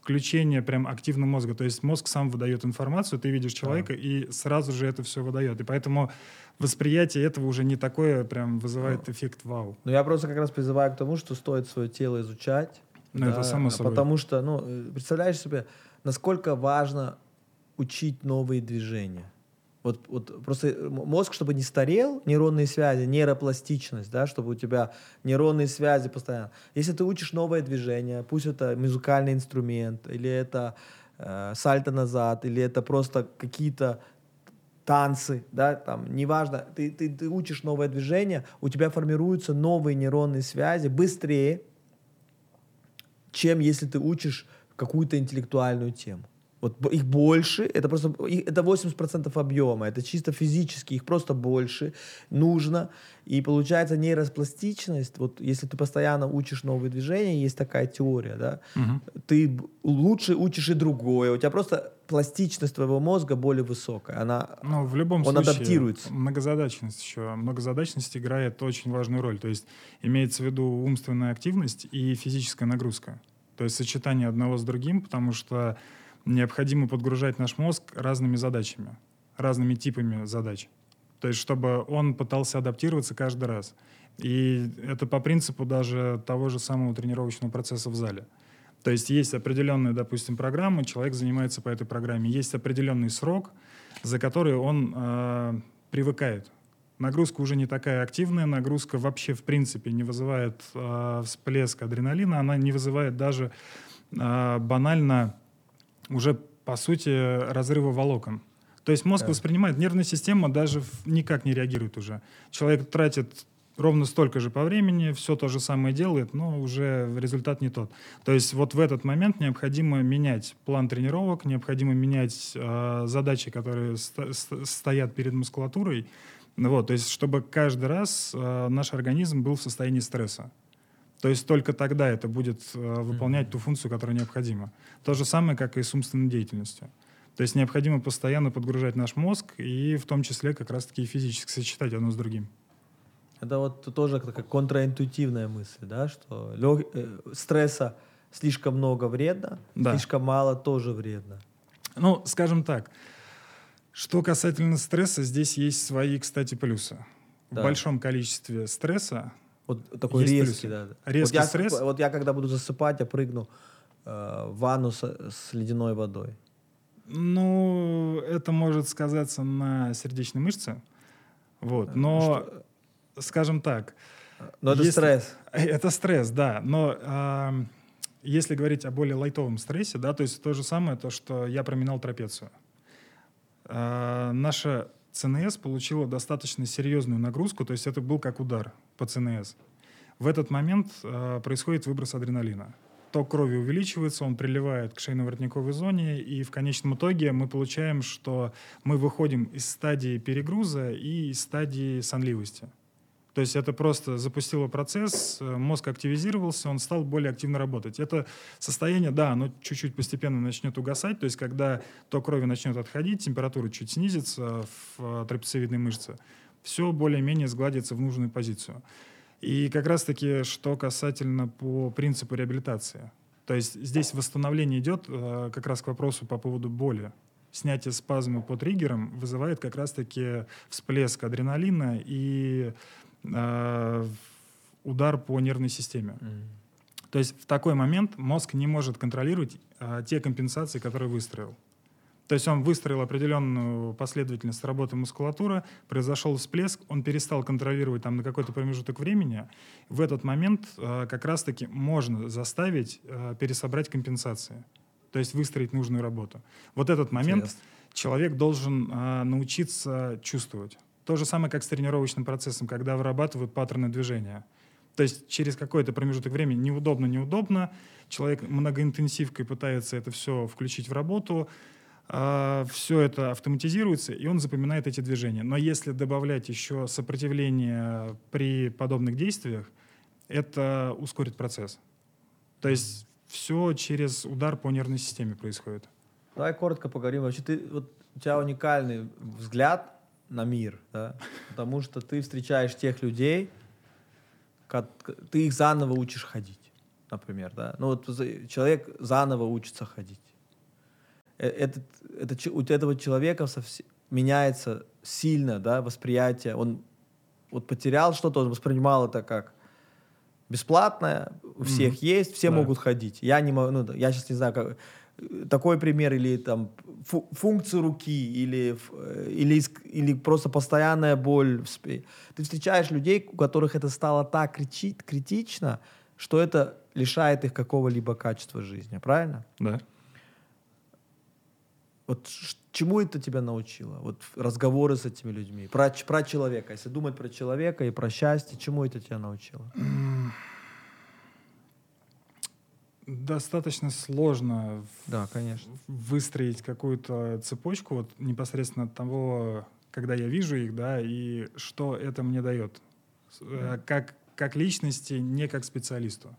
включения прям активного мозга. То есть мозг сам выдает информацию, ты видишь человека и сразу же это все выдает. И поэтому восприятие этого уже не такое прям вызывает эффект вау. Но я просто как раз призываю к тому, что стоит свое тело изучать. Ну, это само собой. Потому что, ну, э, представляешь себе, насколько важно учить новые движения. Вот, вот просто м- мозг, чтобы не старел, нейронные связи, нейропластичность, да, чтобы у тебя нейронные связи постоянно. Если ты учишь новое движение, пусть это музыкальный инструмент, или это э, сальто назад, или это просто какие-то танцы, да, там, неважно, ты, ты, ты учишь новое движение, у тебя формируются новые нейронные связи быстрее, чем если ты учишь какую-то интеллектуальную тему. Вот их больше, это просто это 80% объема, это чисто физически, их просто больше нужно. И получается нейропластичность, вот если ты постоянно учишь новые движения, есть такая теория, да, ты б- лучше учишь и другое, у тебя просто пластичность твоего мозга более высокая, она Ну, в любом Он случае, адаптируется. многозадачность еще. Многозадачность играет очень важную роль. То есть имеется в виду умственная активность и физическая нагрузка. То есть сочетание одного с другим, потому что необходимо подгружать наш мозг разными задачами, разными типами задач. То есть чтобы он пытался адаптироваться каждый раз. И это по принципу даже того же самого тренировочного процесса в зале. То есть есть определенная, допустим, программа, человек занимается по этой программе, есть определенный срок, за который он э, привыкает. Нагрузка уже не такая активная, нагрузка вообще в принципе не вызывает э, всплеск адреналина, она не вызывает даже э, банально уже по сути разрыва волокон. То есть мозг Да. воспринимает, нервная система даже никак не реагирует уже. Человек тратит ровно столько же по времени, все то же самое делает, но уже результат не тот. То есть вот в этот момент необходимо менять план тренировок, необходимо менять э, задачи, которые ст- стоят перед мускулатурой, вот, то есть чтобы каждый раз э, наш организм был в состоянии стресса. То есть только тогда это будет э, выполнять ту функцию, которая необходима. То же самое, как и с умственной деятельностью. То есть необходимо постоянно подгружать наш мозг и в том числе как раз-таки физически сочетать одно с другим. Это вот тоже такая контраинтуитивная мысль, да, что лег... э, стресса слишком много вредно, Да. слишком мало тоже вредно. Ну, скажем так, что касательно стресса, здесь есть свои, кстати, плюсы. Да. В большом количестве стресса Вот такой Есть резкий, плюсы. да. Резкий вот я, стресс. Вот я когда буду засыпать, я прыгну э, в ванну с, с ледяной водой. Ну, это может сказаться на сердечной мышце. Вот. Но, скажем так, Но это Если- стресс. это стресс, да. Но ам, если говорить о более лайтовом стрессе, да, то есть то же самое, то, что я проминал трапецию. А, наша ЦНС получила достаточно серьезную нагрузку, то есть это был как удар по ЦНС. В этот момент а, происходит выброс адреналина. Ток крови увеличивается, он приливает к шейно-воротниковой зоне, и в конечном итоге мы получаем, что мы выходим из стадии перегруза и из стадии сонливости. То есть это просто запустило процесс, э, мозг активизировался, он стал более активно работать. Это состояние, да, оно чуть-чуть постепенно начнет угасать, то есть когда ток крови начнет отходить, температура чуть снизится в э, трапециевидной мышце, все более-менее сгладится в нужную позицию. И как раз-таки, что касательно по принципу реабилитации. То есть здесь восстановление идет э, как раз к вопросу по поводу боли. Снятие спазма по триггерам вызывает как раз-таки всплеск адреналина и э, удар по нервной системе. То есть в такой момент мозг не может контролировать а, те компенсации, которые выстроил. То есть он выстроил определенную последовательность работы мускулатуры, произошел всплеск, он перестал контролировать там на какой-то промежуток времени. В этот момент а, как раз-таки можно заставить а, пересобрать компенсации, то есть выстроить нужную работу. Вот этот момент Интересно. человек должен а, научиться чувствовать. То же самое, как с тренировочным процессом, когда вырабатывают паттерны движения. То есть через какой-то промежуток времени неудобно, неудобно, человек многоинтенсивкой пытается это все включить в работу, все это автоматизируется, и он запоминает эти движения. Но если добавлять еще сопротивление при подобных действиях, это ускорит процесс. То есть все через удар по нервной системе происходит. Давай коротко поговорим. Вообще, ты, вот, у тебя уникальный взгляд на мир, да? потому что ты встречаешь тех людей, ко- к- ты их заново учишь ходить, например. Да? Ну, вот человек заново учится ходить. Э, Этот, это, у этого человека совсе- меняется сильно да, восприятие. Он вот потерял что-то, он воспринимал это как бесплатное, у всех Мгм. есть, все Да. могут ходить. Я не могу, ну, я сейчас не знаю, как, такой пример или там фу- функцию руки или э, или или просто постоянная боль. Ты встречаешь людей, у которых это стало так кричи- критично, что это лишает их какого-либо качества жизни, правильно? Да. Вот чему это тебя научило? Вот разговоры с этими людьми, про, про человека. Если думать про человека и про счастье, чему это тебя научило? Достаточно сложно Да, конечно. выстроить какую-то цепочку вот непосредственно от того, когда я вижу их, да, и что это мне дает. Э, Как, как личности, не как специалисту.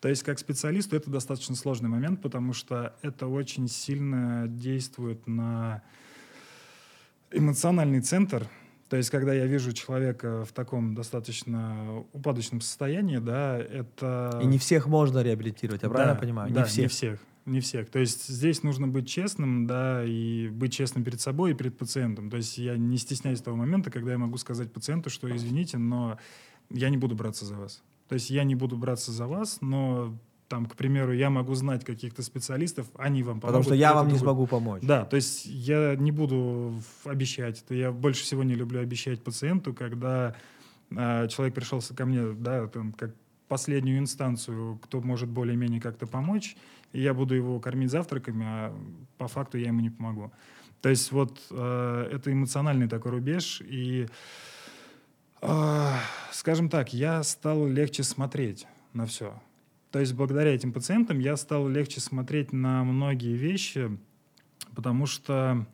То есть как специалисту это достаточно сложный момент, потому что это очень сильно действует на эмоциональный центр. То есть когда я вижу человека в таком достаточно упадочном состоянии, да, это... И не всех можно реабилитировать, я правильно понимаю? Да, не всех. Не всех. Не всех. То есть здесь нужно быть честным, да, и быть честным перед собой и перед пациентом. То есть я не стесняюсь того момента, когда я могу сказать пациенту, что извините, но я не буду браться за вас. То есть я не буду браться за вас, но там, к примеру, я могу знать каких-то специалистов, они вам помогут. Потому что я вам не другой. смогу помочь. Да, то есть я не буду обещать. Это я больше всего не люблю обещать пациенту, когда а, человек пришел ко мне, да, там, как последнюю инстанцию, кто может более-менее как-то помочь, и я буду его кормить завтраками, а по факту я ему не помогу. То есть вот э, это эмоциональный такой рубеж, и, э, скажем так, я стал легче смотреть на все. То есть благодаря этим пациентам я стал легче смотреть на многие вещи, потому что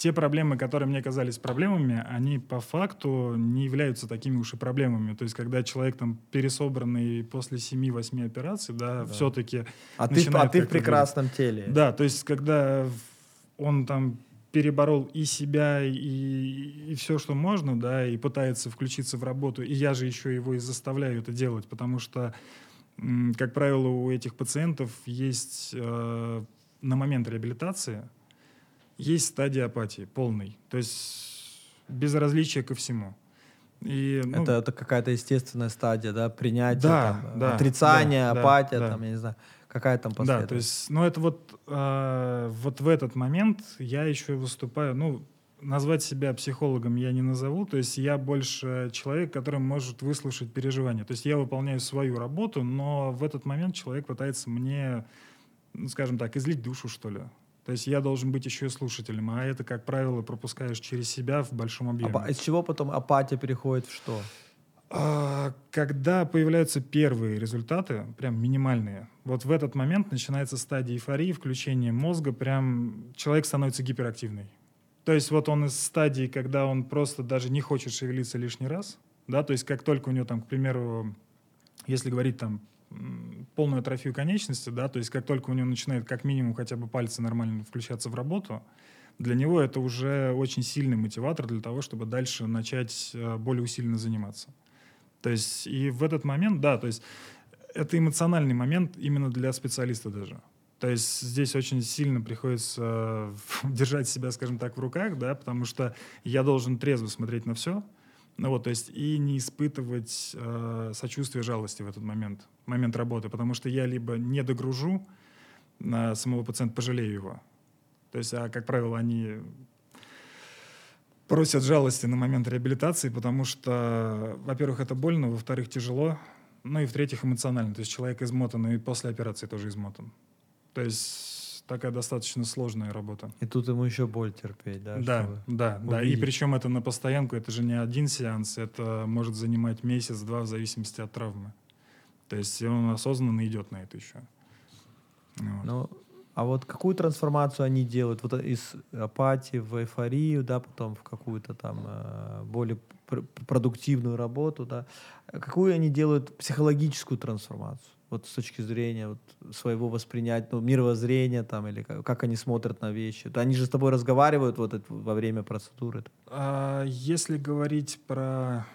те проблемы, которые мне казались проблемами, они по факту не являются такими уж и проблемами. То есть, когда человек там пересобранный после 7-8 операций, да, Да. все-таки... А ты, а ты в прекрасном теле. Да, то есть, когда он там переборол и себя, и, и все, что можно, да, и пытается включиться в работу, и я же еще его и заставляю это делать, потому что, как правило, у этих пациентов есть э, на момент реабилитации есть стадия апатии полной, то есть безразличие ко всему. И, ну, это, это какая-то естественная стадия, да, принятие, Да, там, да, отрицание, да, да, апатия, да. там, я не знаю, какая там Да, последовательность. то есть, ну это вот, э, вот в этот момент я еще выступаю, ну, назвать себя психологом я не назову, то есть я больше человек, который может выслушать переживания. То есть я выполняю свою работу, но в этот момент человек пытается мне, ну, скажем так, излить душу, что ли. То есть я должен быть еще и слушателем, а это, как правило, пропускаешь через себя в большом объеме. Апа- из чего потом апатия переходит в что? А, Когда появляются первые результаты, прям минимальные, вот в этот момент начинается стадия эйфории, включение мозга, прям человек становится гиперактивный. То есть вот он из стадии, когда он просто даже не хочет шевелиться лишний раз, да, то есть как только у него там, к примеру, если говорить там полную атрофию конечности, да, то есть как только у него начинают как минимум хотя бы пальцы нормально включаться в работу, для него это уже очень сильный мотиватор для того, чтобы дальше начать э, более усиленно заниматься. То есть и в этот момент, да, то есть это эмоциональный момент именно для специалиста даже. То есть здесь очень сильно приходится э, держать себя, скажем так, в руках, да, потому что я должен трезво смотреть на все, ну вот, то есть и не испытывать э, сочувствия, жалости в этот момент, момент работы, потому что я либо не догружу на самого пациента, пожалею его. То есть, а, как правило, они просят жалости на момент реабилитации, потому что, во-первых, это больно, во-вторых, тяжело, ну и в-третьих, эмоционально. То есть человек измотан, и после операции тоже измотан. То есть такая достаточно сложная работа. И тут ему еще боль терпеть, да? Да, да, да. И причем это на постоянку, это же не один сеанс, это может занимать месяц-два в зависимости от травмы. То есть он осознанно идет на это еще. Вот. Ну, а вот какую трансформацию они делают? Вот из апатии в эйфорию, да, потом в какую-то там э, более пр- продуктивную работу, да. Какую они делают психологическую трансформацию? Вот с точки зрения вот, своего воспринятия, ну, мировоззрения там, или как, как они смотрят на вещи. Они же с тобой разговаривают вот это во время процедуры. А если говорить про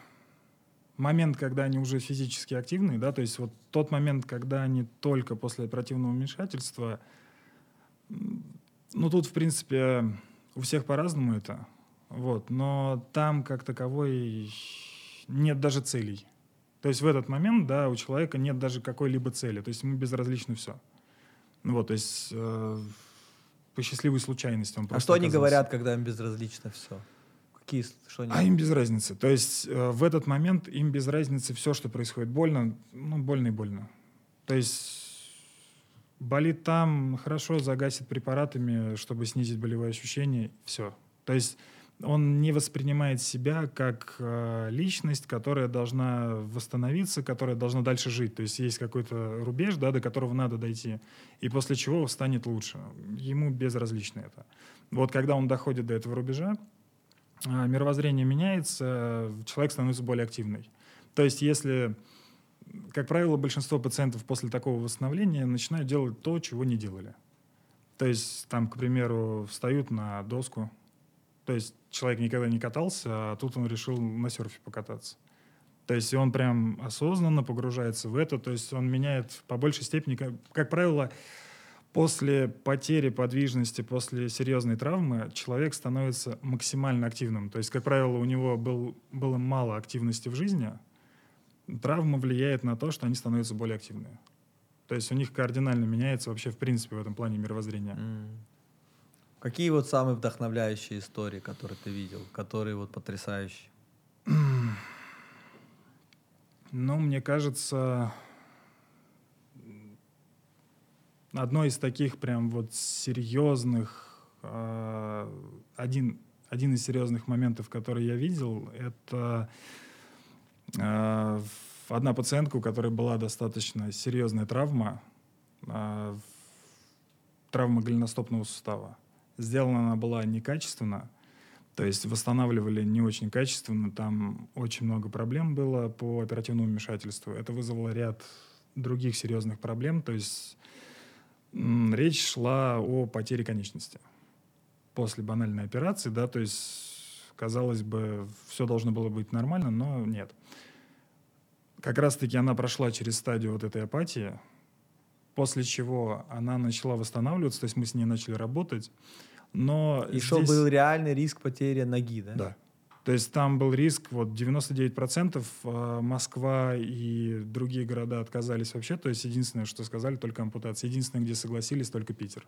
момент, когда они уже физически активны, да, то есть вот тот момент, когда они только после оперативного вмешательства, ну тут, в принципе, у всех по-разному это, вот, но там как таковой нет даже целей. То есть в этот момент, да, у человека нет даже какой-либо цели, то есть ему безразлично все. Ну вот, то есть э, по счастливой случайности он А что они оказался. говорят, когда им безразлично все? Какие, что они... А им без разницы. То есть э, в этот момент им без разницы все, что происходит. Больно, ну, больно и больно. То есть болит там, хорошо, загасит препаратами, чтобы снизить болевые ощущения, все. То есть он не воспринимает себя как э, личность, которая должна восстановиться, которая должна дальше жить. То есть есть какой-то рубеж, да, до которого надо дойти, и после чего станет лучше. Ему безразлично это. Вот когда он доходит до этого рубежа, а, мировоззрение меняется, человек становится более активный. То есть если, как правило, большинство пациентов после такого восстановления начинают делать то, чего не делали. То есть там, к примеру, встают на доску, то есть человек никогда не катался, а тут он решил на серфе покататься. То есть он прям осознанно погружается в это, то есть он меняет по большей степени, как, как правило, после потери подвижности, после серьезной травмы человек становится максимально активным. То есть, как правило, у него был, было мало активности в жизни. Травма влияет на то, что они становятся более активными. То есть у них кардинально меняется вообще, в принципе, в этом плане мировоззрение. М. Какие вот самые вдохновляющие истории, которые ты видел, которые вот потрясающие? Ну, мне кажется, м, одно из таких прям вот серьезных, э, один, один из серьезных моментов, который я видел, это э, одна пациентка, у которой была достаточно серьезная травма, э, травма голеностопного сустава. Сделана она была некачественно, то есть восстанавливали не очень качественно, там очень много проблем было по оперативному вмешательству. Это вызвало ряд других серьезных проблем, то есть речь шла о потере конечности после банальной операции, да, то есть, казалось бы, все должно было быть нормально, но нет. Как раз-таки она прошла через стадию вот этой апатии, после чего она начала восстанавливаться, то есть мы с ней начали работать, но И здесь... что был реальный риск потери ноги, да? Да. То есть там был риск, вот 99% э, Москва и другие города отказались вообще. То есть единственное, что сказали, только ампутация. Единственное, где согласились, только Питер.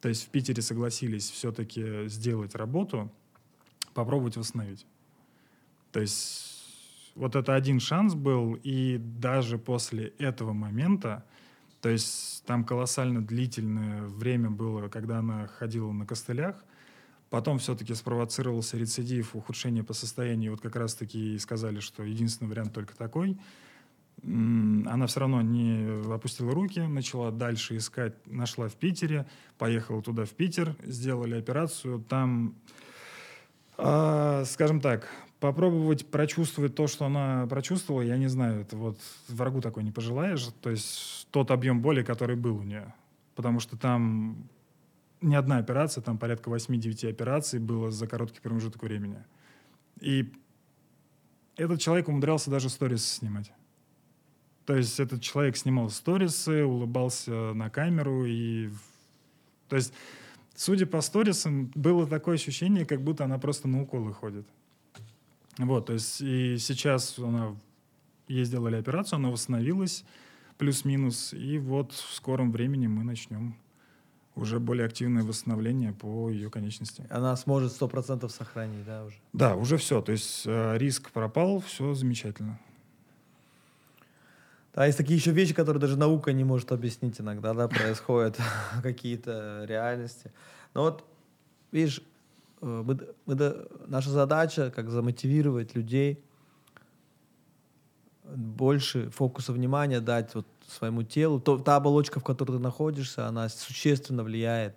То есть в Питере согласились все-таки сделать работу, попробовать восстановить. То есть вот это один шанс был, и даже после этого момента, то есть там колоссально длительное время было, когда она ходила на костылях, Потом все-таки спровоцировался рецидив, ухудшение по состоянию. Вот как раз-таки сказали, что единственный вариант только такой. Она все равно не опустила руки, начала дальше искать, нашла в Питере, поехала туда в Питер, сделали операцию. Там, э, скажем так, попробовать прочувствовать то, что она прочувствовала, я не знаю, это вот врагу такой не пожелаешь. То есть тот объем боли, который был у нее. Потому что там не одна операция, там порядка 8-9 операций было за короткий промежуток времени. И этот человек умудрялся даже сторис снимать. То есть этот человек снимал сторисы, улыбался на камеру и... То есть, судя по сторисам, было такое ощущение, как будто она просто на уколы ходит. Вот, то есть и сейчас она ей сделали операцию, она восстановилась плюс-минус, и вот в скором времени мы начнем уже более активное восстановление по ее конечности. Она сможет сто процентов сохранить, да, уже? Да, уже все. То есть э, риск пропал, все замечательно. Да, есть такие еще вещи, которые даже наука не может объяснить иногда, да, происходят какие-то реальности. Но вот, видишь, э, мы, мы, наша задача, как замотивировать людей, больше фокуса внимания дать вот своему телу. То, та оболочка, в которой ты находишься, она существенно влияет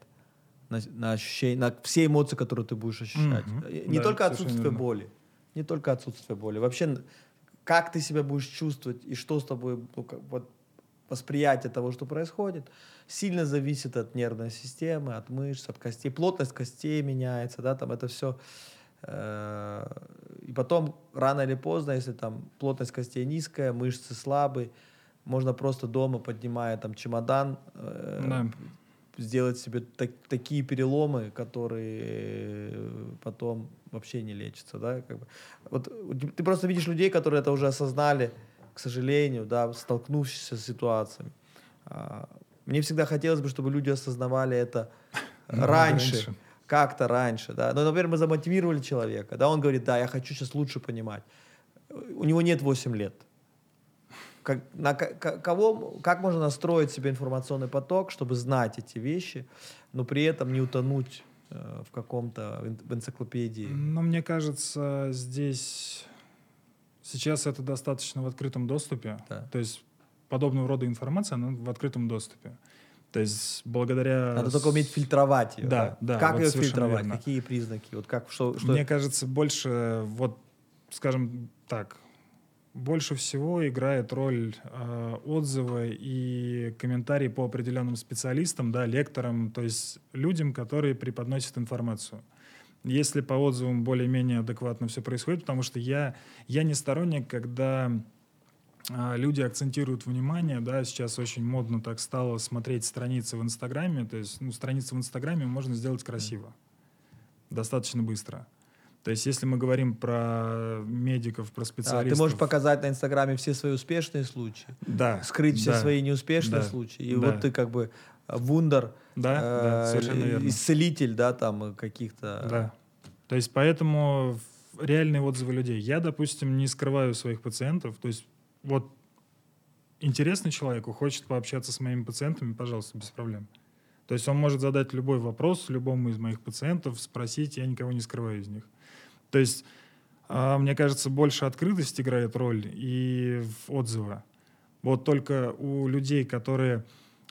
на, на ощущение, на все эмоции, которые ты будешь ощущать. Mm-hmm. Не да, только отсутствие верно. боли, не только отсутствие боли. Вообще, как ты себя будешь чувствовать и что с тобой, ну, как, вот, восприятие того, что происходит, сильно зависит от нервной системы, от мышц, от костей. Плотность костей меняется, да, там это все. Э, и потом, рано или поздно, если там плотность костей низкая, мышцы слабые, можно просто дома, поднимая там чемодан, э, да. Сделать себе так, такие переломы, которые потом вообще не лечатся, да, как бы. Вот ты просто видишь людей, которые это уже осознали, к сожалению, да, столкнувшись с ситуациями. А, мне всегда хотелось бы, чтобы люди осознавали это ну, раньше, раньше. как-то раньше, да. Но, например, мы замотивировали человека, да, он говорит, да, я хочу сейчас лучше понимать. У него нет 8 лет, как, на, кого, как можно настроить себе информационный поток, чтобы знать эти вещи, но при этом не утонуть э, в каком-то в энциклопедии? Ну, мне кажется, здесь сейчас это достаточно в открытом доступе. Да. То есть подобного рода информация, она в открытом доступе. То есть благодаря... Надо только уметь фильтровать ее. Да, да. да как вот ее фильтровать? Верно. Какие признаки? Вот как, что, что... Мне кажется, больше, вот, скажем так, больше всего играет роль э, отзывы и комментарии по определенным специалистам, да, лекторам, то есть людям, которые преподносят информацию. Если по отзывам более-менее адекватно все происходит, потому что я, я не сторонник, когда э, люди акцентируют внимание, да, сейчас очень модно так стало смотреть страницы в Инстаграме, то есть ну, страницы в Инстаграме можно сделать красиво, достаточно быстро. То есть, если мы говорим про медиков, про специалистов... А, ты можешь показать на Инстаграме все свои успешные случаи, да, скрыть все да, свои неуспешные да, случаи. И да. вот ты как бы вундер, да, э, да, совершенно верно. исцелитель, да, там каких-то... Да. То есть, поэтому реальные отзывы людей. Я, допустим, не скрываю своих пациентов. То есть, вот интересный человеку, хочет пообщаться с моими пациентами, пожалуйста, без проблем. То есть он может задать любой вопрос любому из моих пациентов, спросить, я никого не скрываю из них. То есть А, мне кажется, больше открытость играет роль и в отзывы. Вот только у людей, которые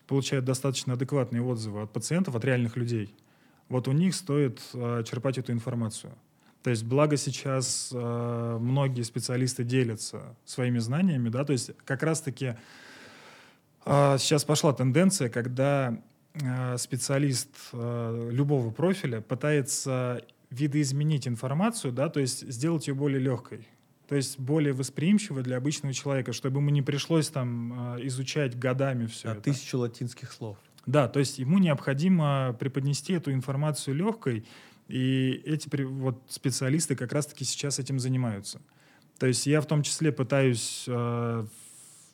получают достаточно адекватные отзывы от пациентов, от реальных людей, вот у них стоит э, черпать эту информацию. То есть, благо сейчас э, многие специалисты делятся своими знаниями, да, то есть как раз-таки сейчас пошла тенденция, когда специалист любого профиля пытается видоизменить информацию, да, то есть сделать ее более легкой, то есть более восприимчивой для обычного человека, чтобы ему не пришлось там э, изучать годами все Да, это. тысячу латинских слов. Да, то есть ему необходимо преподнести эту информацию легкой, и эти вот специалисты как раз-таки сейчас этим занимаются. То есть я в том числе пытаюсь э,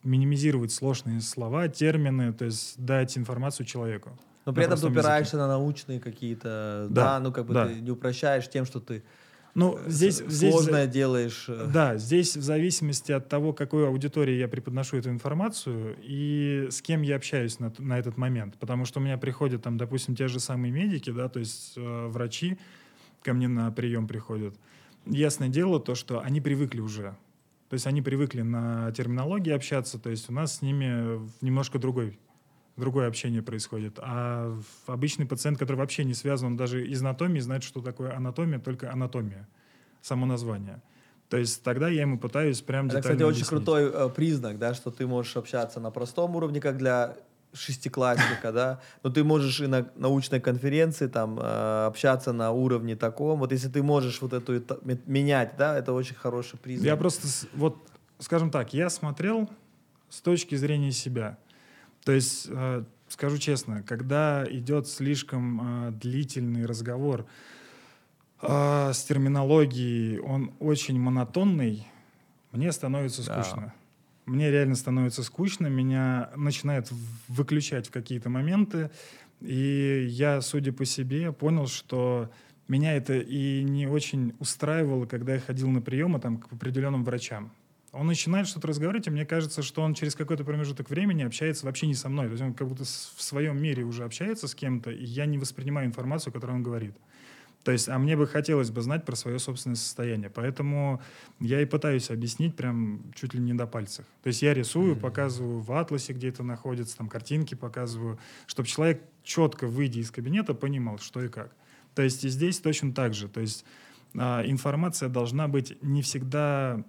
минимизировать сложные слова, термины, то есть дать информацию человеку. Но при На этом ты простом языке. упираешься на научные какие-то, Да, да, ну как бы да. ты не упрощаешь тем, что ты Ну, здесь, с- здесь сложное делаешь. э, Да, здесь в зависимости от того, какой аудитории я преподношу эту информацию и с кем я общаюсь на, на этот момент. Потому что у меня приходят там, допустим, те же самые медики, да, то есть э, врачи ко мне на прием приходят. Ясное дело то, что они привыкли уже. То есть они привыкли на терминологии общаться, то есть у нас с ними немножко другой другое общение происходит. А обычный пациент, который вообще не связан, он даже из анатомии знает, что такое анатомия, только анатомия, само название. То есть тогда я ему пытаюсь прям Это, детально кстати, очень объяснить. крутой э, признак, да, что ты можешь общаться на простом уровне, как для шестиклассника, да, но ты можешь и на научной конференции там э, общаться на уровне таком. Вот если ты можешь вот эту менять, да, это очень хороший признак. Я просто, вот, скажем так, я смотрел с точки зрения себя. То есть, э, скажу честно, когда идет слишком э, длительный разговор э, с терминологией, он очень монотонный, мне становится Да. скучно. Мне реально становится скучно, меня начинает выключать в какие-то моменты, и я, судя по себе, понял, что меня это и не очень устраивало, когда я ходил на приемы там, к определенным врачам. Он начинает что-то разговаривать, и мне кажется, что он через какой-то промежуток времени общается вообще не со мной. То есть он как будто в своем мире уже общается с кем-то, и я не воспринимаю информацию, которую он говорит. То есть, а мне бы хотелось бы знать про свое собственное состояние. Поэтому я и пытаюсь объяснить прям чуть ли не до пальцев. То есть я рисую, показываю в атласе, где это находится, там картинки показываю, чтобы человек четко, выйдя из кабинета, понимал, что и как. То есть и здесь точно так же. То есть а, информация должна быть не всегда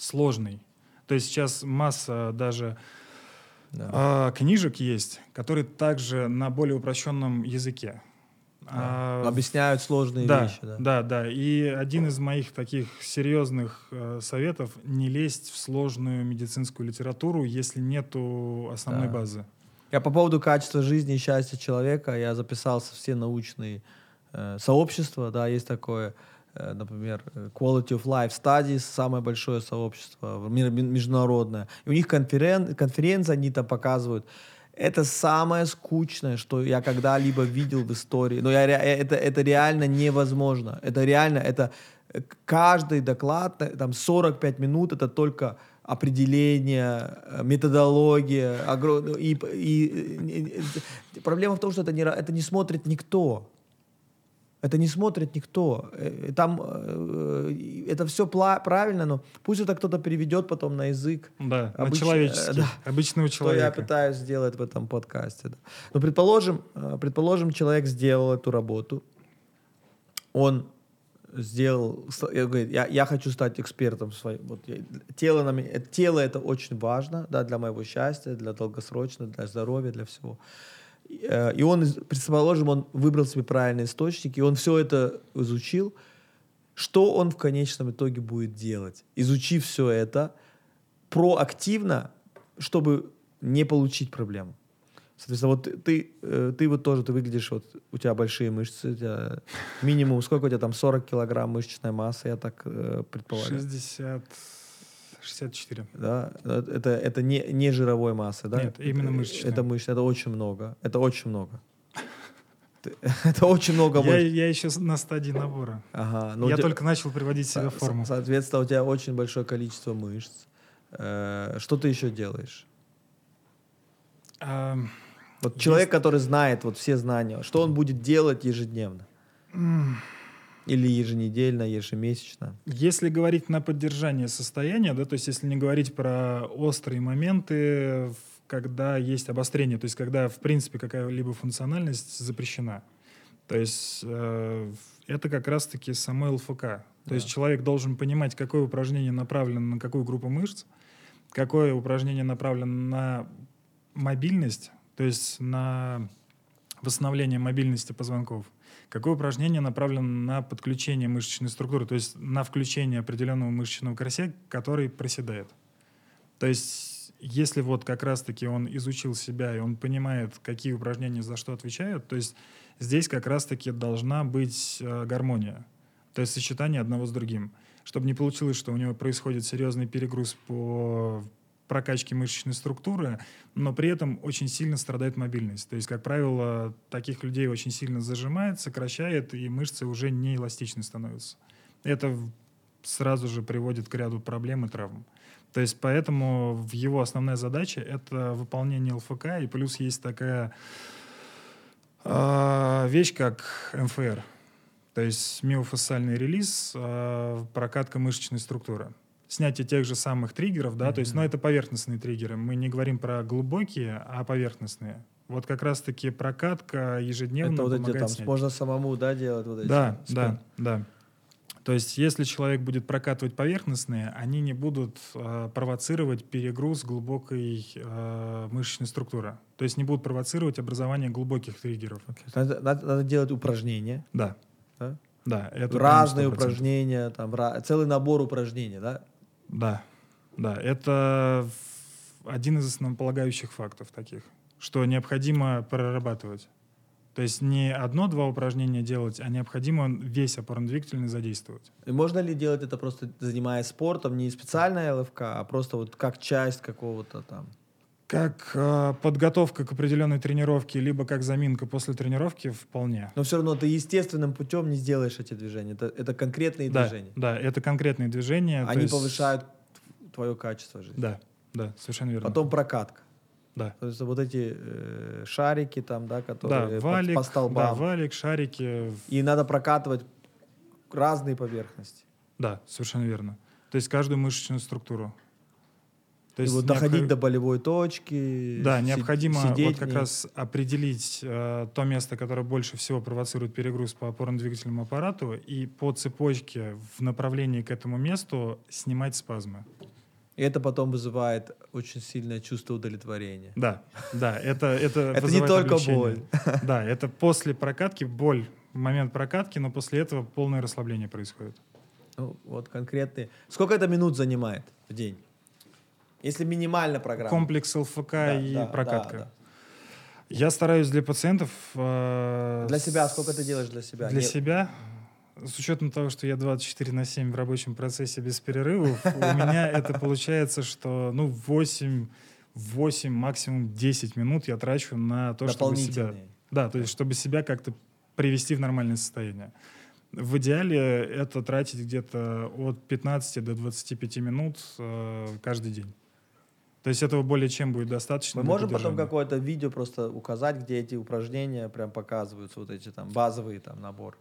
сложной. То есть сейчас масса даже Да. а, книжек есть, которые также на более упрощенном языке. Да. А, Объясняют сложные да, вещи, да. да, да. И один из моих таких серьезных э, советов не лезть в сложную медицинскую литературу, если нету основной Да. базы. Я по поводу качества жизни и счастья человека, я записался в все научные э, сообщества, да, есть такое, например, э, Quality of Life Studies, самое большое сообщество международное. И у них конферен, конференции, они там показывают. Это самое скучное, что я когда-либо видел в истории. Но я, ре- это, это реально невозможно. Это реально, это э, каждый доклад, э, там 45 минут, это только определение, э, методология. огром- И, и- и- проблема в том, что это не, это не смотрит никто. Это не смотрит никто. Э, Там э, э, это все правильно, но пусть это кто-то переведет потом на язык. Да, на Обыч- человеческий, э, да. обычного Что я человека. пытаюсь сделать в этом подкасте. да. Ну, предположим, э, предположим, человек сделал эту работу. Он сделал, я, я, я хочу стать экспертом своим. Вот я- тело, на меня, тело это очень важно да, для моего счастья, для долгосрочного, для здоровья, для всего. И, э, И он, предположим, он выбрал себе правильный источник, и он все это изучил. Что он в конечном итоге будет делать? Изучив все это проактивно, чтобы не получить проблему. Соответственно, вот ты- ты, э, ты вот тоже, ты выглядишь, вот у тебя большие мышцы, у тебя минимум, сколько у тебя там, 40 килограмм мышечной массы, я так э, предполагаю. 60, 64. Да? Это, это не, не жировой массы, да? Нет, именно мышечной. Это мышцы, это очень много. Это очень много. Это очень много Я, мышц. я еще на стадии набора. Ага, ну, я тебя- только начал приводить себя в форму. Соответственно, у тебя очень большое количество мышц. Э, Что ты еще делаешь? А, Вот человек, который знает вот все знания, что он будет делать ежедневно? Или еженедельно, ежемесячно? Если говорить на поддержание состояния, да, то есть если не говорить про острые моменты, когда есть обострение, то есть когда, в принципе, какая-либо функциональность запрещена. То есть э, это как раз-таки само ЛФК. То да. есть человек должен понимать, какое упражнение направлено на какую группу мышц, какое упражнение направлено на мобильность, то есть на восстановление мобильности позвонков, какое упражнение направлено на подключение мышечной структуры, то есть на включение определенного мышечного карася, который проседает. То есть если вот как раз-таки он изучил себя и он понимает, какие упражнения за что отвечают, то есть здесь как раз-таки должна быть э, гармония, то есть сочетание одного с другим, чтобы не получилось, что у него происходит серьезный перегруз по прокачки мышечной структуры, но при этом очень сильно страдает мобильность. То есть, как правило, таких людей очень сильно зажимает, сокращает, и мышцы уже не эластичны становятся. Это сразу же приводит к ряду проблем и травм. То есть поэтому его основная задача — это выполнение ЛФК, и плюс есть такая э, вещь, как МФР, то есть миофасциальный релиз, э, прокатка мышечной структуры снятие тех же самых триггеров, да, mm-hmm. то есть, но это поверхностные триггеры. Мы не говорим про глубокие, а поверхностные. Вот как раз-таки прокатка ежедневно Это вот эти там снять. можно самому, да, делать вот эти. Да, спин. да, да. То есть, если человек будет прокатывать поверхностные, они не будут э, провоцировать перегруз глубокой э, мышечной структуры. То есть не будут провоцировать образование глубоких триггеров. Надо, надо, надо делать упражнения. Да. Да. Да, это разные упражнения, там целый набор упражнений, да? Да, да, это один из основополагающих фактов таких, что необходимо прорабатывать. То есть не одно-два упражнения делать, а необходимо весь опорно-двигательный задействовать. И можно ли делать это просто занимаясь спортом, не специальная ЛФК, а просто вот как часть какого-то там? Как э, подготовка к определенной тренировке, либо как заминка после тренировки вполне. Но все равно ты естественным путем не сделаешь эти движения. Это, это конкретные да, движения. Да, это конкретные движения. Они есть... повышают твое качество жизни. Да, да, совершенно верно. Потом прокатка. Да. То есть вот эти э, шарики там, да, которые да, валик, по, по столбам. Да, валик, шарики. И надо прокатывать разные поверхности. Да, совершенно верно. То есть каждую мышечную структуру. То есть и вот доходить до болевой точки. Да, необходимо вот как раз определить э, то место, которое больше всего провоцирует перегруз по опорно-двигательному аппарату, и по цепочке в направлении к этому месту снимать спазмы. И это потом вызывает очень сильное чувство удовлетворения. Да, да, это это. Это не только боль. Да, это после прокатки боль, момент прокатки, но после этого полное расслабление происходит. Ну, вот конкретные. Сколько это минут занимает в день? Если минимально программа. Комплекс ЛФК да, и да, прокатка. Да, да. Я стараюсь для пациентов... Э, для себя сколько ты делаешь для себя? Для Нет. себя? С учетом того, что я 24 на 7 в рабочем процессе без перерывов, у меня это получается, что ну 8, 8, максимум 10 минут я трачу на то, чтобы себя... Да, то есть чтобы себя как-то привести в нормальное состояние. В идеале это тратить где-то от 15 до 25 минут э, каждый день. То есть этого более чем будет достаточно. Мы можем потом какое-то видео просто указать, где эти упражнения прям показываются, вот эти там базовые там набор.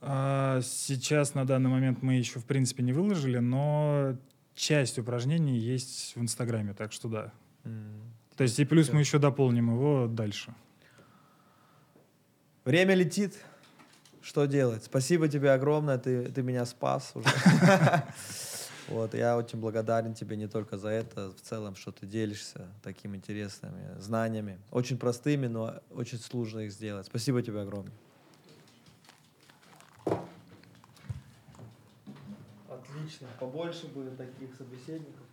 А, сейчас на данный момент мы еще в принципе не выложили, но часть упражнений есть в Инстаграме, так что да. Mm. То есть и плюс мы еще дополним его дальше. Время летит. Что делать? Спасибо тебе огромное, ты, ты меня спас уже. Вот, я очень благодарен тебе не только за это, в целом, что ты делишься такими интересными знаниями. Очень простыми, но очень сложно их сделать. Спасибо тебе огромное. Отлично. Побольше будет таких собеседников.